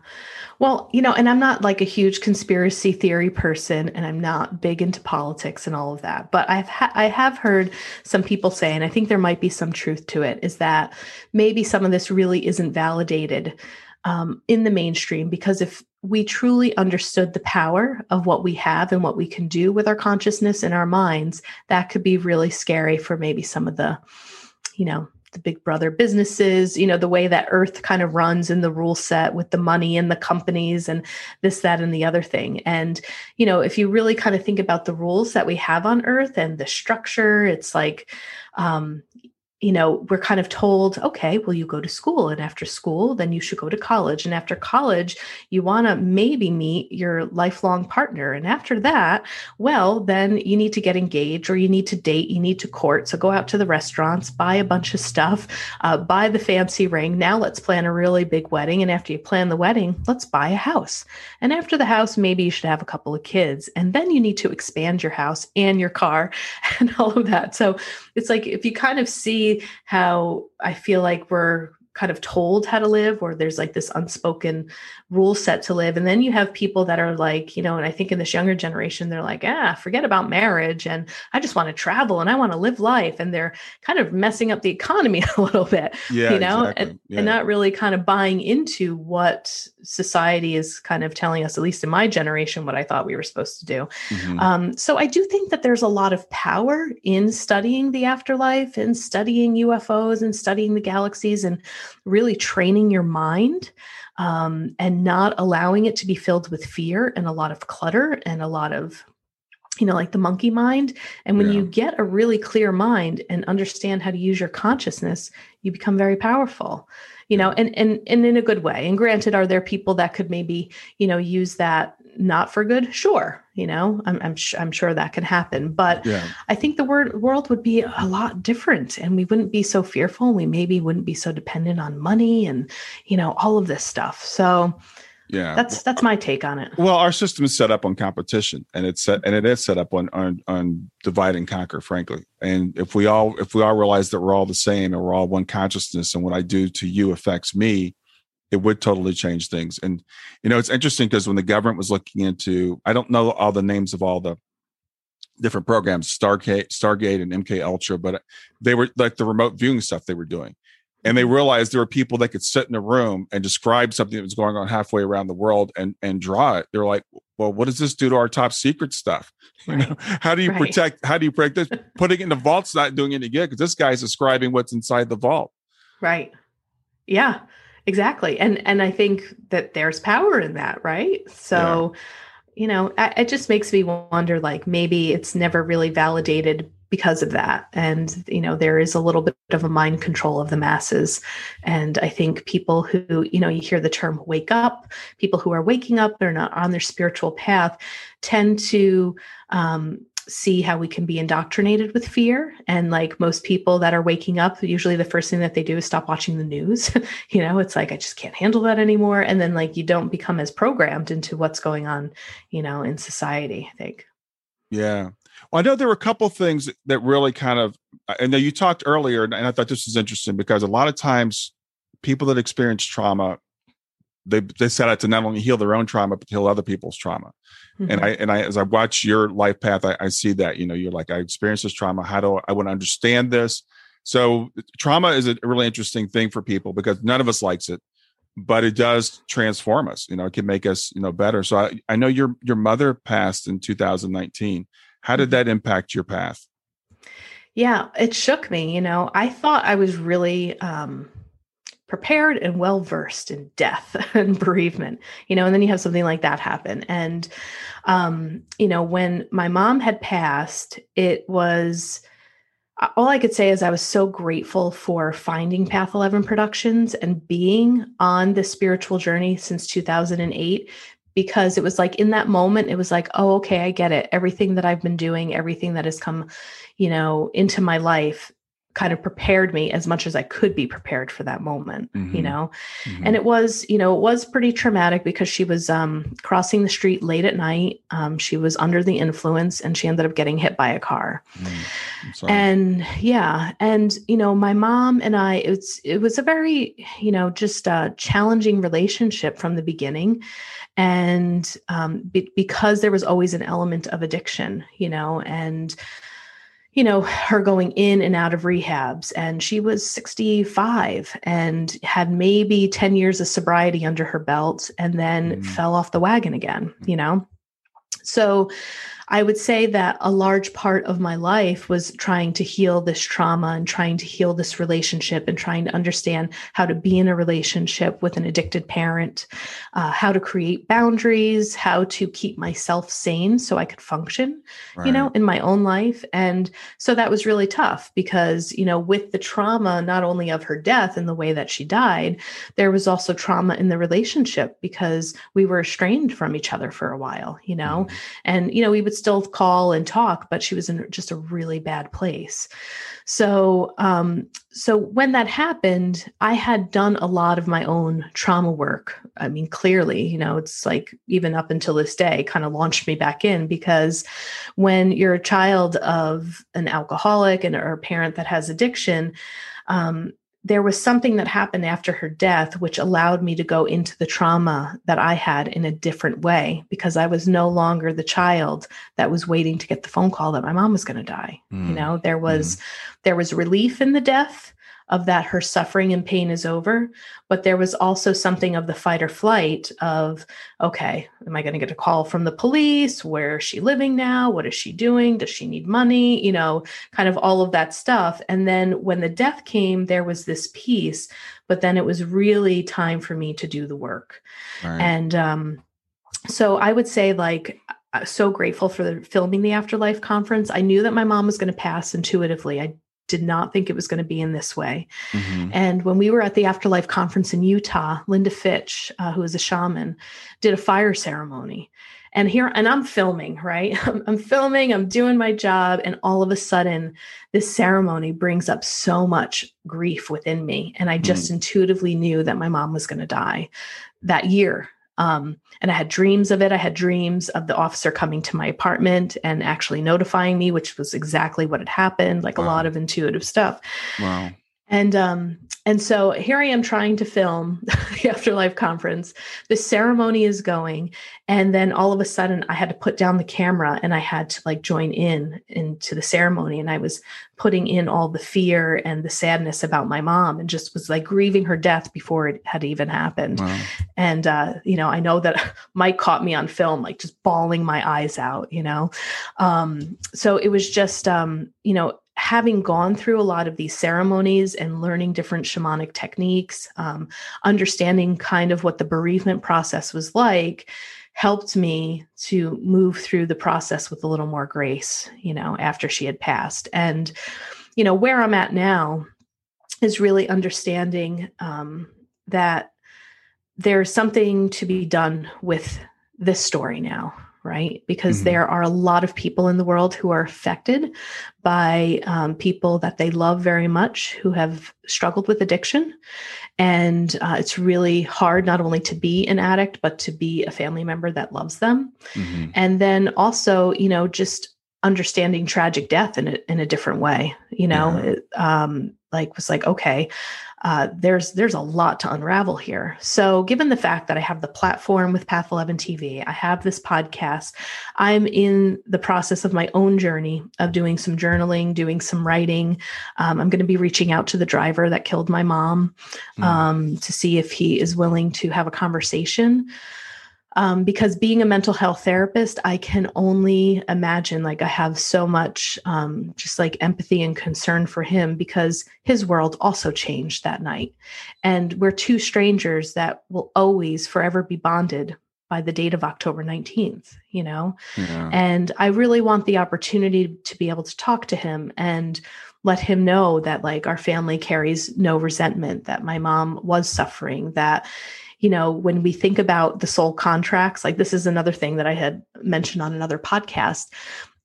Well, you know, and I'm not like a huge conspiracy theory person and I'm not big into politics and all of that, but I've ha- I have heard some people say and I think there might be some truth to it is that maybe some of this really isn't validated um, in the mainstream because if we truly understood the power of what we have and what we can do with our consciousness and our minds, that could be really scary for maybe some of the, you know, the big brother businesses, you know, the way that earth kind of runs in the rule set with the money and the companies and this, that, and the other thing. And, you know, if you really kind of think about the rules that we have on earth and the structure, it's like, um, you know, we're kind of told, okay, well, you go to school, and after school, then you should go to college. And after college, you want to maybe meet your lifelong partner. And after that, well, then you need to get engaged or you need to date, you need to court. So go out to the restaurants, buy a bunch of stuff, uh, buy the fancy ring. Now let's plan a really big wedding. And after you plan the wedding, let's buy a house. And after the house, maybe you should have a couple of kids. And then you need to expand your house and your car and all of that. So it's like if you kind of see how I feel like we're kind of told how to live or there's like this unspoken rule set to live and then you have people that are like you know and i think in this younger generation they're like ah forget about marriage and i just want to travel and i want to live life and they're kind of messing up the economy a little bit yeah, you know exactly. and, yeah. and not really kind of buying into what society is kind of telling us at least in my generation what i thought we were supposed to do mm-hmm. um, so i do think that there's a lot of power in studying the afterlife and studying ufos and studying the galaxies and really training your mind um, and not allowing it to be filled with fear and a lot of clutter and a lot of you know like the monkey mind. And when yeah. you get a really clear mind and understand how to use your consciousness you become very powerful you know and and and in a good way. And granted are there people that could maybe you know use that not for good sure you know i'm i'm, sh- I'm sure that can happen but yeah. i think the word, world would be a lot different and we wouldn't be so fearful we maybe wouldn't be so dependent on money and you know all of this stuff. So yeah. that's that's my take on it. well our system is set up on competition and it's set and it is set up on on on divide and conquer frankly. And if we all if we all realize that we're all the same and we're all one consciousness and what i do to you affects me it would totally change things. And you know, it's interesting because when the government was looking into, I don't know all the names of all the different programs, Stargate, Stargate, and MK Ultra, but they were like the remote viewing stuff they were doing. And they mm-hmm. realized there were people that could sit in a room and describe something that was going on halfway around the world and and draw it. They're like, well, what does this do to our top secret stuff? Right. You know, how do you right. protect? How do you protect this? Putting it in the vault's not doing any good because this guy's describing what's inside the vault. Right. Yeah. Exactly. And and I think that there's power in that, right? So, yeah. you know, it just makes me wonder like maybe it's never really validated because of that and you know there is a little bit of a mind control of the masses and i think people who you know you hear the term wake up people who are waking up they're not on their spiritual path tend to um, see how we can be indoctrinated with fear. And like most people that are waking up usually the first thing that they do is stop watching the news. You know it's like i just can't handle that anymore. And then like you don't become as programmed into what's going on you know in society i think. Yeah. Well, I know there were a couple things that really kind of, and you talked earlier, and I thought this was interesting because a lot of times people that experience trauma, they they set out to not only heal their own trauma but heal other people's trauma. Mm-hmm. And I and I as I watch your life path, I, I see that you know you're like I experienced this trauma. How do I, I want to understand this? So trauma is a really interesting thing for people because none of us likes it but it does transform us you know it can make us you know better so i, I know your your mother passed in 2019 how did that impact your path? Yeah, it shook me. You know, I thought I was really um, prepared and well versed in death and bereavement, you know, and then you have something like that happen. And, um, you know, when my mom had passed, it was all I could say is I was so grateful for finding Path 11 Productions and being on the spiritual journey since 2008 because it was like in that moment it was like oh okay i get it everything that i've been doing everything that has come you know into my life kind of prepared me as much as i could be prepared for that moment mm-hmm. you know? Mm-hmm. and it was you know it was pretty traumatic because she was um, crossing the street late at night. Um, she was under the influence and she ended up getting hit by a car. Mm, and yeah and you know my mom and i it's it was a very you know just a challenging relationship from the beginning. And um, be- because there was always an element of addiction you know and you know her going in and out of rehabs and she was 65 and had maybe 10 years of sobriety under her belt and then mm. fell off the wagon again you know so I would say that a large part of my life was trying to heal this trauma and trying to heal this relationship and trying to understand how to be in a relationship with an addicted parent, uh, how to create boundaries, how to keep myself sane so I could function, right. you know, in my own life. And so that was really tough because, you know, with the trauma, not only of her death and the way that she died, there was also trauma in the relationship because we were estranged from each other for a while, you know, mm. and, you know, we would still call and talk, but she was in just a really bad place. So, um, so when that happened, I had done a lot of my own trauma work. I mean, clearly, you know, it's like even up until this day, kind of launched me back in because when you're a child of an alcoholic and or a parent that has addiction, um, there was something that happened after her death which allowed me to go into the trauma that I had in a different way because I was no longer the child that was waiting to get the phone call that my mom was going to die. Mm. You know, there was mm. there was relief in the death of that her suffering and pain is over but there was also something of the fight or flight of okay am i going to get a call from the police? Where is she living now? What is she doing? Does she need money? You know kind of all of that stuff. And then when the death came there was this peace but then it was really time for me to do the work. Right. and um so i would say like so grateful for the filming the afterlife conference. I knew that my mom was going to pass intuitively. I did not think it was going to be in this way. Mm-hmm. And when we were at the Afterlife conference in Utah, Linda Fitch, uh, who is a shaman, did a fire ceremony. And here, and I'm filming, right? I'm, I'm filming, I'm doing my job. And all of a sudden, this ceremony brings up so much grief within me. And I just mm-hmm. intuitively knew that my mom was going to die that year um, and I had dreams of it. I had dreams of the officer coming to my apartment and actually notifying me, which was exactly what had happened, like wow. a lot of intuitive stuff. Wow. And um, and so here I am trying to film the Afterlife conference. The ceremony is going, and then all of a sudden I had to put down the camera and I had to like join in into the ceremony. And I was putting in all the fear and the sadness about my mom, and just was like grieving her death before it had even happened. Wow. And uh, you know, I know that Mike caught me on film, like just bawling my eyes out. You know, um, so it was just um, you know having gone through a lot of these ceremonies and learning different shamanic techniques, um, understanding kind of what the bereavement process was like, helped me to move through the process with a little more grace, you know, after she had passed. And, you know, where I'm at now is really understanding um, that there's something to be done with this story now right? Because mm-hmm. there are a lot of people in the world who are affected by um, people that they love very much who have struggled with addiction. And uh, it's really hard not only to be an addict, but to be a family member that loves them. Mm-hmm. And then also, you know, just understanding tragic death in a, in a different way, you know, yeah. um, like was like, okay, uh, there's there's a lot to unravel here. So, given the fact that I have the platform with Path 11 TV, I have this podcast, I'm in the process of my own journey of doing some journaling, doing some writing. Um, I'm going to be reaching out to the driver that killed my mom mm. um, to see if he is willing to have a conversation um, because being a mental health therapist i can only imagine like i have so much um, just like empathy and concern for him because his world also changed that night and we're two strangers that will always forever be bonded by the date of october 19th you know yeah. and i really want the opportunity to be able to talk to him and let him know that like our family carries no resentment that my mom was suffering that you know, when we think about the soul contracts, like this is another thing that I had mentioned on another podcast.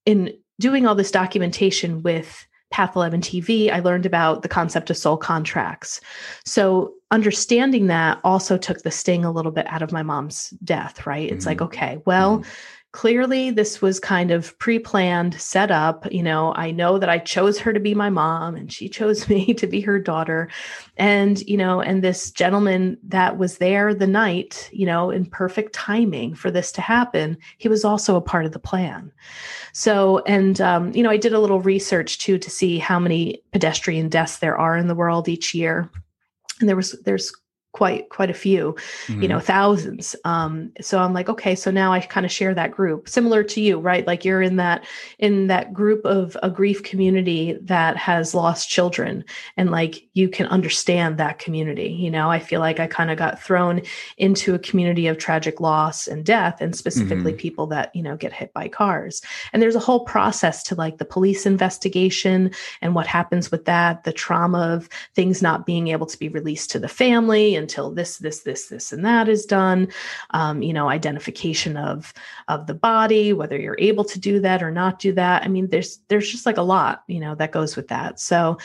In doing all this documentation with Path 11 TV, I learned about the concept of soul contracts. So, understanding that also took the sting a little bit out of my mom's death, right? It's mm-hmm. like, okay, well, mm-hmm clearly this was kind of pre-planned set up you know i know that i chose her to be my mom and she chose me to be her daughter. And you know and this gentleman that was there the night you know in perfect timing for this to happen he was also a part of the plan. So and um, you know i did a little research too to see how many pedestrian deaths there are in the world each year. And there was there's quite quite a few mm-hmm. you know mm-hmm. thousands um so i'm like okay so now i kind of share that group similar to you right like you're in that in that group of a grief community that has lost children and like you can understand that community you know i feel like i kind of got thrown into a community of tragic loss and death and specifically mm-hmm. people that you know get hit by cars and there's a whole process to like the police investigation and what happens with that the trauma of things not being able to be released to the family until this this this this and that is done. Um, you know identification of of the body whether you're able to do that or not do that. I mean there's there's just like a lot you know that goes with that. So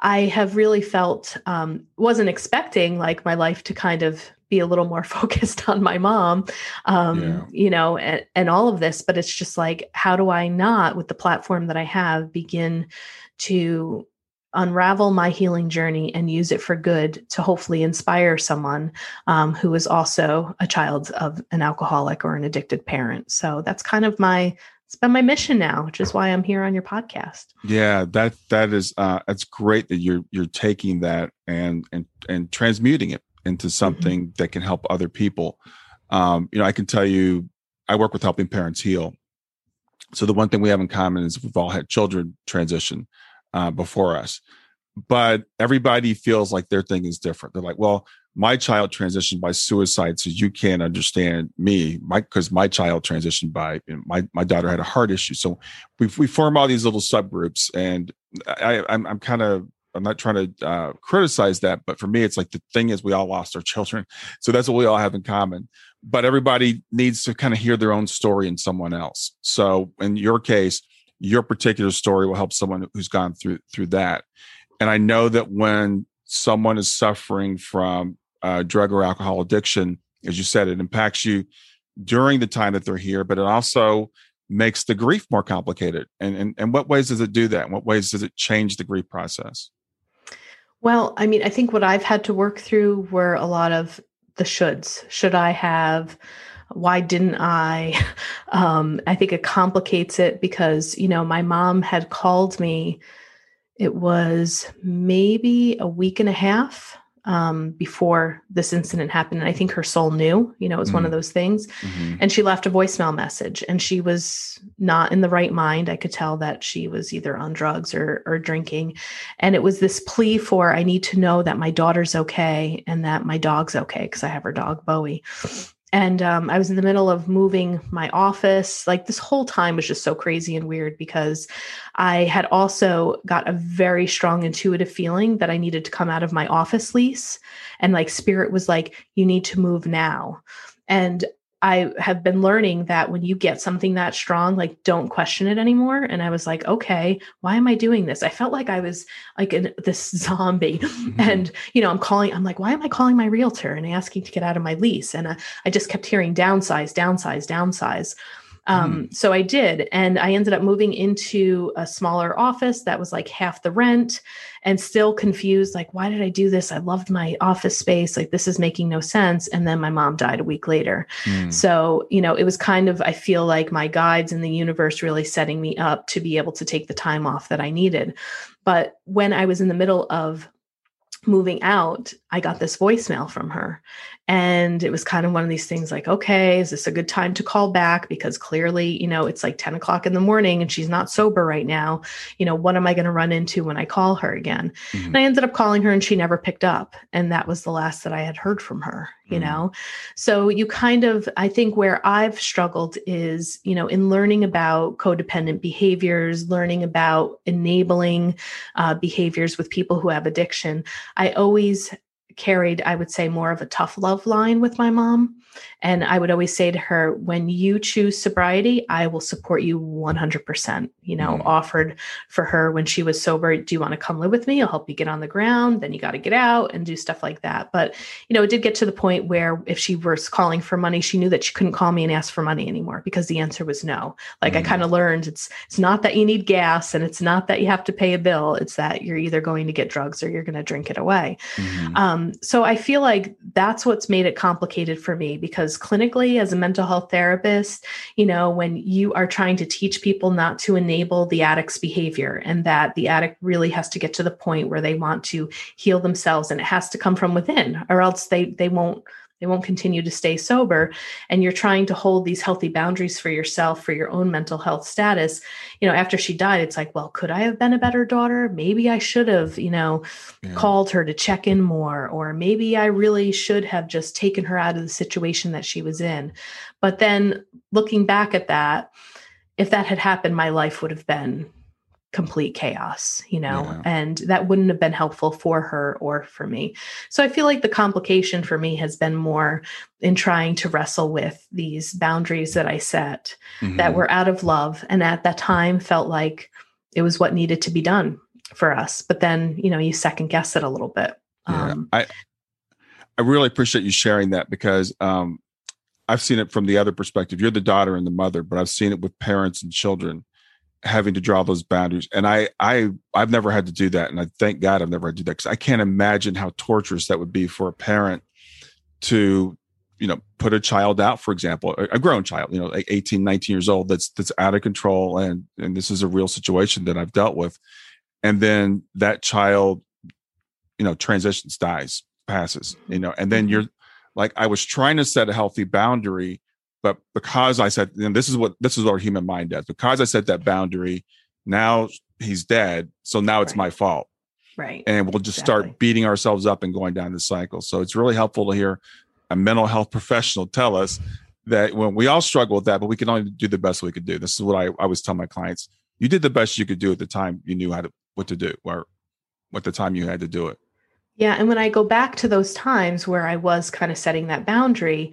i have really felt um, wasn't expecting like my life to kind of be a little more focused on my mom um, yeah. you know and, and all of this but it's just like how do i not with the platform that i have begin to unravel my healing journey and use it for good to hopefully inspire someone um, who is also a child of an alcoholic or an addicted parent. So that's kind of my it's been my mission now, which is why I'm here on your podcast. Yeah, that that is uh that's great that you're you're taking that and and and transmuting it into mm-hmm. something mm-hmm. that can help other people. Um, you know, I can tell you I work with helping parents heal. So the one thing we have in common is we've all had children transition uh, before us. But everybody feels like their thing is different. They're like, well, my child transitioned by suicide, so you can't understand me, My because my, child transitioned by you know, my my daughter had a heart issue. So we we form all these little subgroups, and I, I'm I'm kind of I'm not trying to uh, criticize that, but for me, it's like the thing is we all lost our children, so that's what we all have in common. But everybody needs to kind of hear their own story in someone else. So in your case, your particular story will help someone who's gone through through that and i know that when someone is suffering from uh, drug or alcohol addiction as you said it impacts you during the time that they're here but it also makes the grief more complicated and and, and what ways does it do that in what ways does it change the grief process Well, I mean, I think what I've had to work through were a lot of the shoulds. Should I have? Why didn't I? Um, I think it complicates it because, you know, my mom had called me, it was maybe a week and a half um, before this incident happened. And I think her soul knew, you know, it was mm-hmm. one of mm-hmm. those things. Mm-hmm. And she left a voicemail message and she was not in the right mind. I could tell that she was either on drugs or, or drinking. And it was this plea for, I need to know that my daughter's okay and that my dog's okay because I have her dog, Bowie and um, I was in the middle of moving my office. Like this whole time was just so crazy and weird because I had also got a very strong intuitive feeling that I needed to come out of my office lease. And like spirit was like, you need to move now. And I have been learning that when you get something that strong, like don't question it anymore. And I was like, okay, why am I doing this? I felt like I was like in this zombie. Mm-hmm. And, you know, I'm calling, I'm like, why am I calling my realtor and asking to get out of my lease? And I, I just kept hearing downsize, downsize, downsize. Um, mm. So I did. And I ended up moving into a smaller office that was like half the rent and still confused like, why did I do this? I loved my office space. Like, this is making no sense. And then my mom died a week later. Mm. So, you know, it was kind of, I feel like my guides in the universe really setting me up to be able to take the time off that I needed. But when I was in the middle of moving out, I got this voicemail from her. And it was kind of one of these things like, okay, is this a good time to call back? Because clearly, you know, it's like 10 o'clock in the morning and she's not sober right now. You know, what am I going to run into when I call her again? Mm-hmm. And I ended up calling her and she never picked up. And that was the last that I had heard from her, you mm-hmm. know? So you kind of, I think where I've struggled is, you know, in learning about codependent behaviors, learning about enabling uh, behaviors with people who have addiction, I always carried, I would say, more of a tough love line with my mom. And I would always say to her, when you choose sobriety, I will support you 100%. You know, mm. offered for her when she was sober, do you want to come live with me? I'll help you get on the ground. Then you got to get out and do stuff like that. But, you know, it did get to the point where if she was calling for money, she knew that she couldn't call me and ask for money anymore because the answer was no. Like mm. I kind of learned it's it's not that you need gas and it's not that you have to pay a bill. It's that you're either going to get drugs or you're going to drink it away. Mm. Um, so I feel like that's what's made it complicated for me because clinically as a mental health therapist you know when you are trying to teach people not to enable the addict's behavior and that the addict really has to get to the point where they want to heal themselves and it has to come from within or else they they won't they won't continue to stay sober and you're trying to hold these healthy boundaries for yourself for your own mental health status you know after she died it's like well could i have been a better daughter maybe i should have you know yeah. called her to check in more or maybe i really should have just taken her out of the situation that she was in but then looking back at that if that had happened my life would have been complete chaos, you know, yeah. and that wouldn't have been helpful for her or for me. So I feel like the complication for me has been more in trying to wrestle with these boundaries that I set mm-hmm. that were out of love and at that time felt like it was what needed to be done for us. But then, you know, you second guess it a little bit. Yeah. Um, I I really appreciate you sharing that because um I've seen it from the other perspective. You're the daughter and the mother, but I've seen it with parents and children having to draw those boundaries and i i i've never had to do that and i thank god i've never had to do that because i can't imagine how torturous that would be for a parent to you know put a child out for example a, grown child you know like 18 19 years old that's that's out of control and and this is a real situation that i've dealt with and then that child you know transitions dies passes you know and then mm-hmm. you're like i was trying to set a healthy boundary but because I said, and this is what this is what our human mind does. Because I set that boundary, now he's dead. So now it's right. my fault. Right. And we'll just exactly. start beating ourselves up and going down the cycle. So it's really helpful to hear a mental health professional tell us that when we all struggle with that, but we can only do the best we could do. This is what I, I always tell my clients. You did the best you could do at the time you knew how to what to do or what the time you had to do it. Yeah. And when I go back to those times where I was kind of setting that boundary,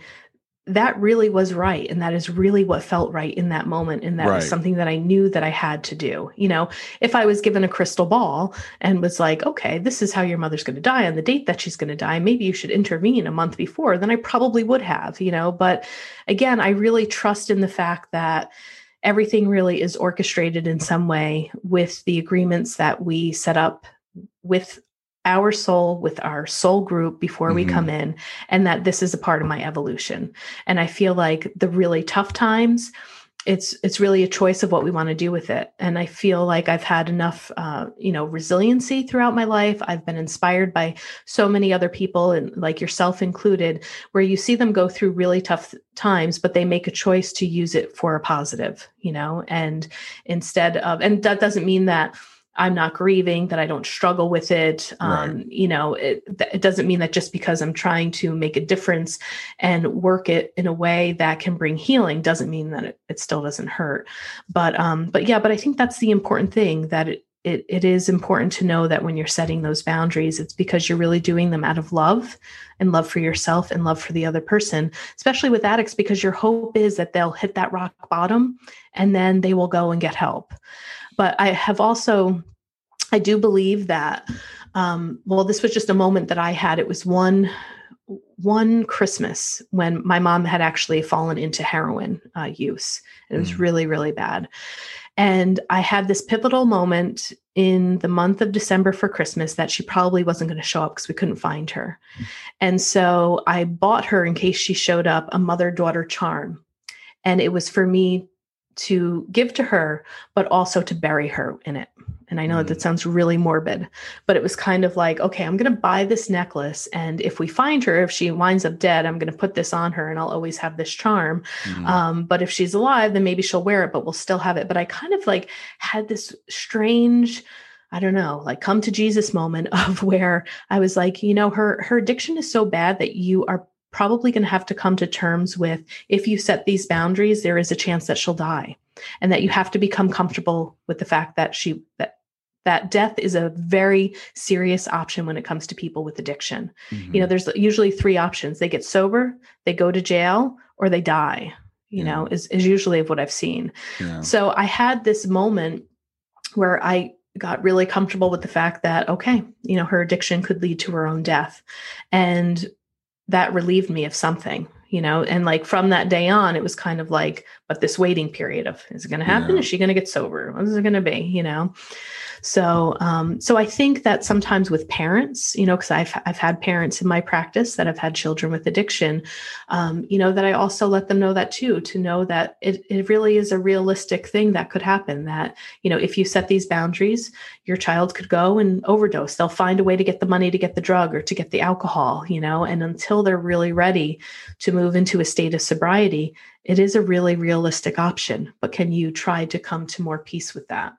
that really was right and that is really what felt right in that moment and that right. was something that i knew that i had to do you know if i was given a crystal ball and was like okay this is how your mother's going to die on the date that she's going to die maybe you should intervene a month before then i probably would have you know but again i really trust in the fact that everything really is orchestrated in some way with the agreements that we set up with our soul with our soul group before mm-hmm. we come in and that this is a part of my evolution. And i feel like the really tough times it's it's really a choice of what we want to do with it. And i feel like i've had enough uh, you know resiliency throughout my life. I've been inspired by so many other people and like yourself included where you see them go through really tough times but they make a choice to use it for a positive you know? And instead of and that doesn't mean that I'm not grieving, that I don't struggle with it. Um, right. You know, it, it doesn't mean that just because I'm trying to make a difference and work it in a way that can bring healing doesn't mean that it, it still doesn't hurt. But um, but yeah, but I think that's the important thing that it, it it is important to know that when you're setting those boundaries, it's because you're really doing them out of love and love for yourself and love for the other person, especially with addicts, because your hope is that they'll hit that rock bottom and then they will go and get help. But I have also, I do believe that, um, well, this was just a moment that I had. It was one one Christmas when my mom had actually fallen into heroin uh, use. It was mm. really, really bad. And I had this pivotal moment in the month of December for Christmas that she probably wasn't going to show up because we couldn't find her. And so I bought her, in case she showed up, a mother daughter charm. And it was for me to give to her, but also to bury her in it. And I know mm. that sounds really morbid, but it was kind of like, okay, I'm going to buy this necklace. And if we find her, if she winds up dead, I'm going to put this on her and I'll always have this charm. Mm. Um, but if she's alive, then maybe she'll wear it, but we'll still have it. But I kind of like had this strange, I don't know, like come to Jesus moment of where I was like, you know, her her addiction is so bad that you are probably going to have to come to terms with if you set these boundaries there is a chance that she'll die and that you have to become comfortable with the fact that she that that death is a very serious option when it comes to people with addiction mm-hmm. you know there's usually three options they get sober they go to jail or they die you yeah. know is, is usually of what i've seen yeah. so i had this moment where i got really comfortable with the fact that okay you know her addiction could lead to her own death and that relieved me of something you know? And like from that day on it was kind of like but this waiting period of is it going to happen? Yeah. is she going to get sober? What is it going to be? You know so, um, so I think that sometimes with parents, you know, because I've I've had parents in my practice that have had children with addiction, um, you know, that I also let them know that too, to know that it it really is a realistic thing that could happen. That you know, if you set these boundaries, your child could go and overdose. They'll find a way to get the money to get the drug or to get the alcohol, you know, and until they're really ready to move into a state of sobriety, it is a really realistic option. But can you try to come to more peace with that?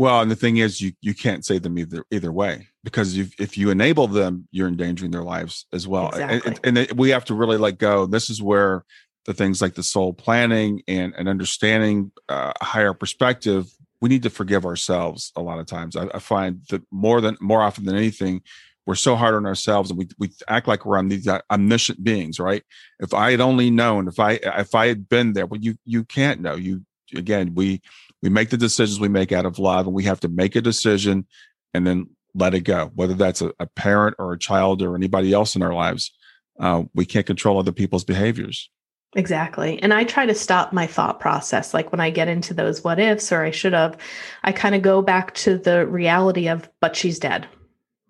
Well, and the thing is, you you can't save them either either way because if if you enable them, you're endangering their lives as well. Exactly. And, and we have to really let go. This is where the things like the soul planning and and understanding uh, a higher perspective. We need to forgive ourselves a lot of times. I, I find that more than more often than anything, we're so hard on ourselves and we, we act like we're omniscient beings right if i had only known if i if i had been there well you you can't know you again we we make the decisions we make out of love and we have to make a decision and then let it go whether that's a, a parent or a child or anybody else in our lives uh, we can't control other people's behaviors Exactly. And I try to stop my thought process. Like when I get into those what ifs or I should have, I kind of go back to the reality of, but she's dead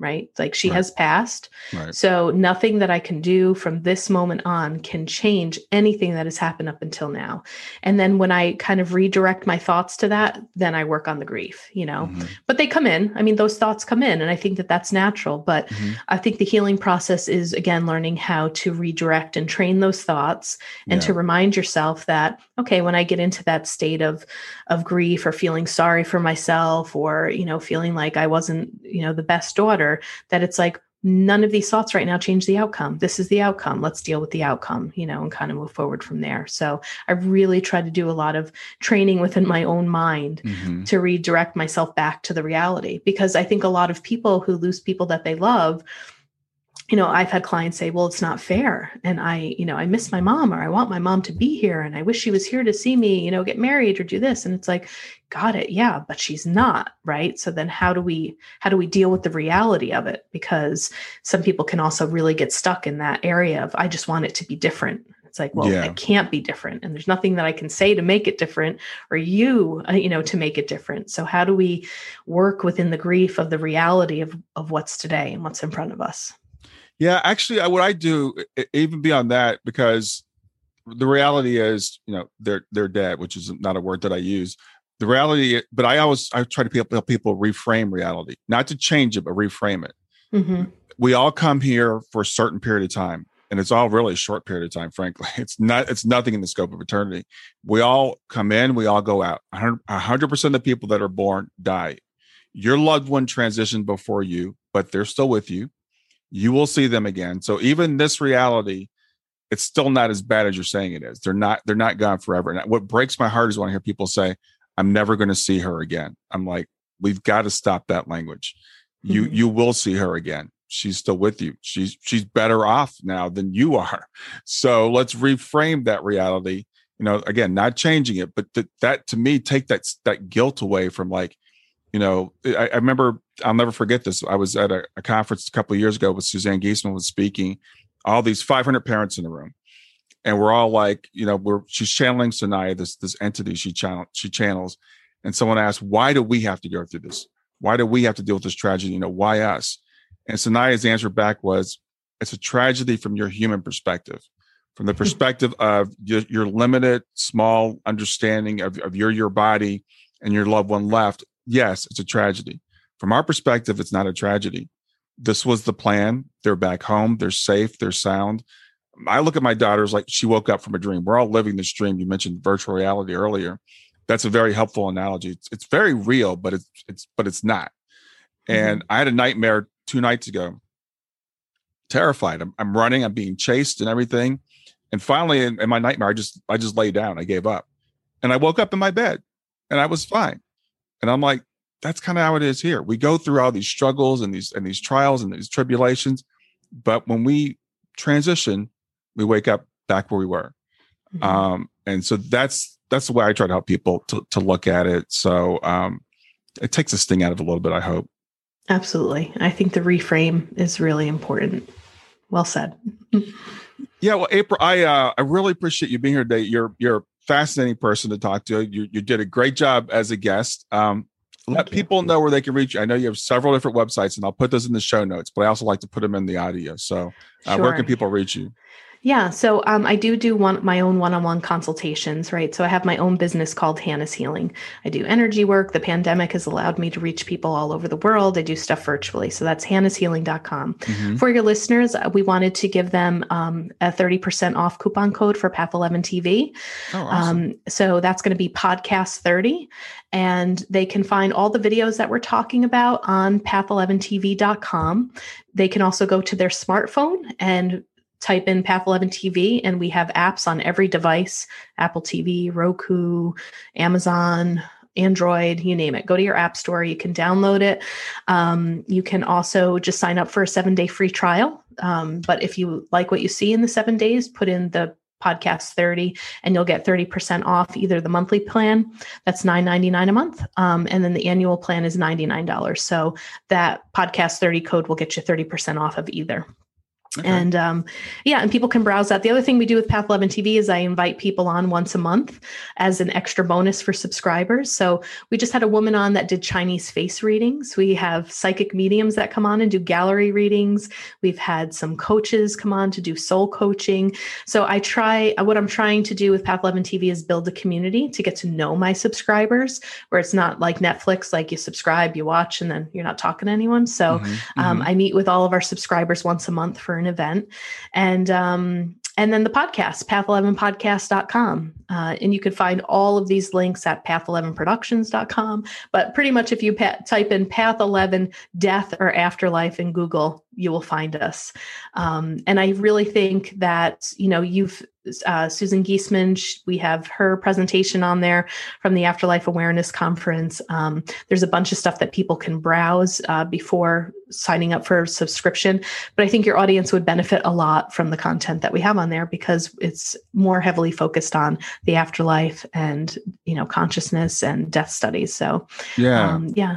right? Like she right. has passed. Right. So nothing that I can do from this moment on can change anything that has happened up until now. And then when I kind of redirect my thoughts to that, then I work on the grief, you know. Mm-hmm. But they come in. I mean, those thoughts come in and I think that that's natural, but mm-hmm. I think the healing process is again learning how to redirect and train those thoughts and yeah. to remind yourself that okay, when I get into that state of of grief or feeling sorry for myself or, you know, feeling like I wasn't, you know, the best daughter that it's like none of these thoughts right now change the outcome. This is the outcome. Let's deal with the outcome, you know, and kind of move forward from there. So I really try to do a lot of training within my own mind mm-hmm. to redirect myself back to the reality because I think a lot of people who lose people that they love you know i've had clients say well it's not fair and i you know i miss my mom or i want my mom to be here and i wish she was here to see me you know get married or do this and it's like got it yeah but she's not right so then how do we how do we deal with the reality of it because some people can also really get stuck in that area of i just want it to be different It's like, well, Yeah. it can't be different. And there's nothing that I can say to make it different or you, uh, you know, to make it different. So how do we work within the grief of the reality of, of what's today and what's in front of us? Yeah, actually, I- what I do, even beyond that, because the reality is, you know, they're they're dead, which is not a word that I use. The reality, but I always I try to help people reframe reality, not to change it, but reframe it. Mm-hmm. We all come here for a certain period of time, and it's all really a short period of time. Frankly, it's not it's nothing in the scope of eternity. We all come in, we all go out. Hundred percent of the people that are born die. Your loved one transitioned before you, but they're still with you you will see them again. So even this reality, it's still not as bad as you're saying it is. They're not they're not gone forever. And what breaks my heart is when I hear people say, "I'm never going to see her again." I'm like, we've got to stop that language. You Mhm. you will see her again. She's still with you. She's she's better off now than you are. So let's reframe that reality. You know, again, not changing it, but th- that to me take that that guilt away from like you know, I, I remember I'll never forget this. I was at a, a conference a couple of years ago with Suzanne Giesemann was speaking, all these 500 parents in the room. And we're all like, you know, we're she's channeling Sanaya, this this entity she channel she channels. And someone asked, why do we have to go through this? Why do we have to deal with this tragedy? You know, why us? And Sanaya's answer back was, it's a tragedy from your human perspective, from the perspective of your, your limited, small understanding of, of your your body and your loved one left yes, it's a tragedy. From our perspective, it's not a tragedy. This was the plan. They're back home. They're safe. They're sound. I look at my daughters like she woke up from a dream. We're all living this dream. You mentioned virtual reality earlier. That's a very helpful analogy. It's, it's very real, but it's it's but it's not. Mm-hmm. And I had a nightmare two nights ago. Terrified. I'm, I'm running. I'm being chased and everything. And finally, in, in my nightmare, I just I just lay down. I gave up, and I woke up in my bed, and I was fine. And I'm like, that's kind of how it is here. We go through all these struggles and these and these trials and these tribulations, but when we transition, we wake up back where we were. Mhm. Um, and so that's that's the way I try to help people to to look at it. So um, it takes a sting out of a little bit. I hope. Absolutely. I think the reframe is really important. Well said. Yeah, well, April, I uh, I really appreciate you being here today. You're you're a fascinating person to talk to. You you did a great job as a guest. Um, let Thank you. people know where they can reach you. I know you have several different websites, and I'll put those in the show notes. But I also like to put them in the audio. So, uh, where can people reach you? Yeah, so um, I do do one my own one-on-one consultations, right? So I have my own business called Hannah's Healing. I do energy work. The pandemic has allowed me to reach people all over the world. I do stuff virtually. So that's hannahshealing.com. Mhm. For your listeners, uh, we wanted to give them um, a 30% off coupon code for Path 11 TV. Oh, awesome. Um, so that's going to be podcast 30. And they can find all the videos that we're talking about on path11tv.com. They can also go to their smartphone and type in Path 11 TV, and we have apps on every device Apple TV, Roku, Amazon. Android, you name it. Go to your app store. You can download it. Um, you can also just sign up for a seven day free trial. Um, but if you like what you see in the seven days, put in the podcast 30 and you'll get 30% off either the monthly plan that's $9.99 a month um, and then the annual plan is $99 so that podcast 30 code will get you 30% off of either Okay. and um, yeah, and people can browse that. The other thing we do with Path 11 TV is I invite people on once a month as an extra bonus for subscribers. So we just had a woman on that did Chinese face readings. We have psychic mediums that come on and do gallery readings. We've had some coaches come on to do soul coaching. So I try, what I'm trying to do with Path 11 TV is build a community to get to know my subscribers, where it's not like Netflix, like you subscribe, you watch, and then you're not talking to anyone. So Mhm, um, mhm. I meet with all of our subscribers once a month for an event. And um, and then the podcast, path11podcast.com. Uh, and you can find all of these links at path11productions.com. But pretty much if you pa- type in path 11 death or afterlife in Google, you will find us. Um, and I really think that, you know, you've, uh, Susan Giesemann, we have her presentation on there from the Afterlife Awareness Conference. Um, there's a bunch of stuff that people can browse uh, before signing up for a subscription. But I think your audience would benefit a lot from the content that we have on there because it's more heavily focused on the afterlife and you know consciousness and death studies. So yeah. um, yeah,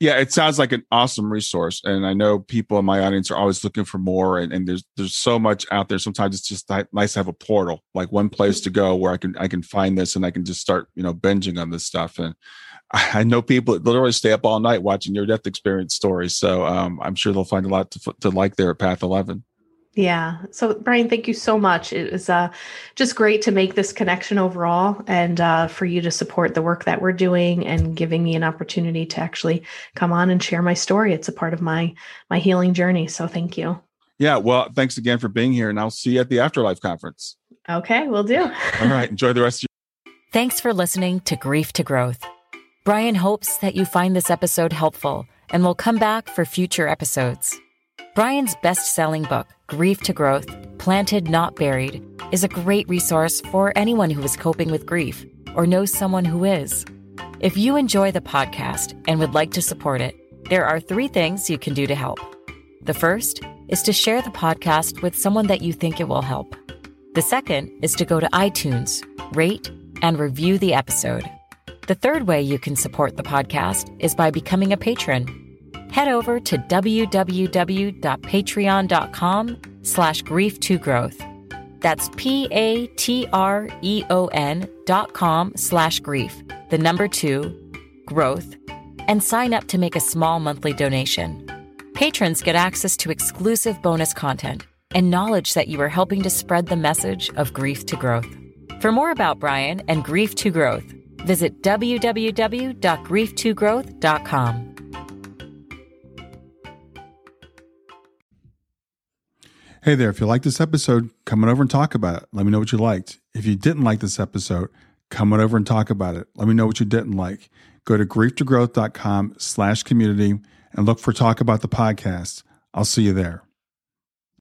Yeah, it sounds like an awesome resource, and I know people in my audience are always looking for more. And, and there's there's so much out there. Sometimes it's just nice to have a portal, like one place to go where I can I can find this and I can just start you know binging on this stuff. And I know people literally stay up all night watching your death experience stories. So um, I'm sure they'll find a lot to to like there at Path Eleven. Yeah. So, Brian, thank you so much. It was uh, just great to make this connection overall and uh, for you to support the work that we're doing and giving me an opportunity to actually come on and share my story. It's a part of my my healing journey. So, thank you. Yeah. Well, thanks again for being here, and I'll see you at the Afterlife Conference. Okay, we'll do. All right. Enjoy the rest of your. Thanks for listening to Grief to Growth. Brian hopes that you find this episode helpful and will come back for future episodes. Brian's best selling book, Grief to Growth Planted Not Buried, is a great resource for anyone who is coping with grief or knows someone who is. If you enjoy the podcast and would like to support it, there are three things you can do to help. The first is to share the podcast with someone that you think it will help. The second is to go to iTunes, rate, and review the episode. The third way you can support the podcast is by becoming a patron head over to www.patreon.com slash grief to growth. That's P-A-T-R-E-O-N dot com slash grief, the number two, growth, and sign up to make a small monthly donation. Patrons get access to exclusive bonus content and knowledge that you are helping to spread the message of grief to growth. For more about Brian and Grief to Growth, visit www.grieftogrowth.com. Hey there, if you liked this episode, come on over and talk about it. Let me know what you liked. If you didn't like this episode, come on over and talk about it. Let me know what you didn't like. Go to grieftogrowth.com slash community and look for Talk About the Podcast. I'll see you there.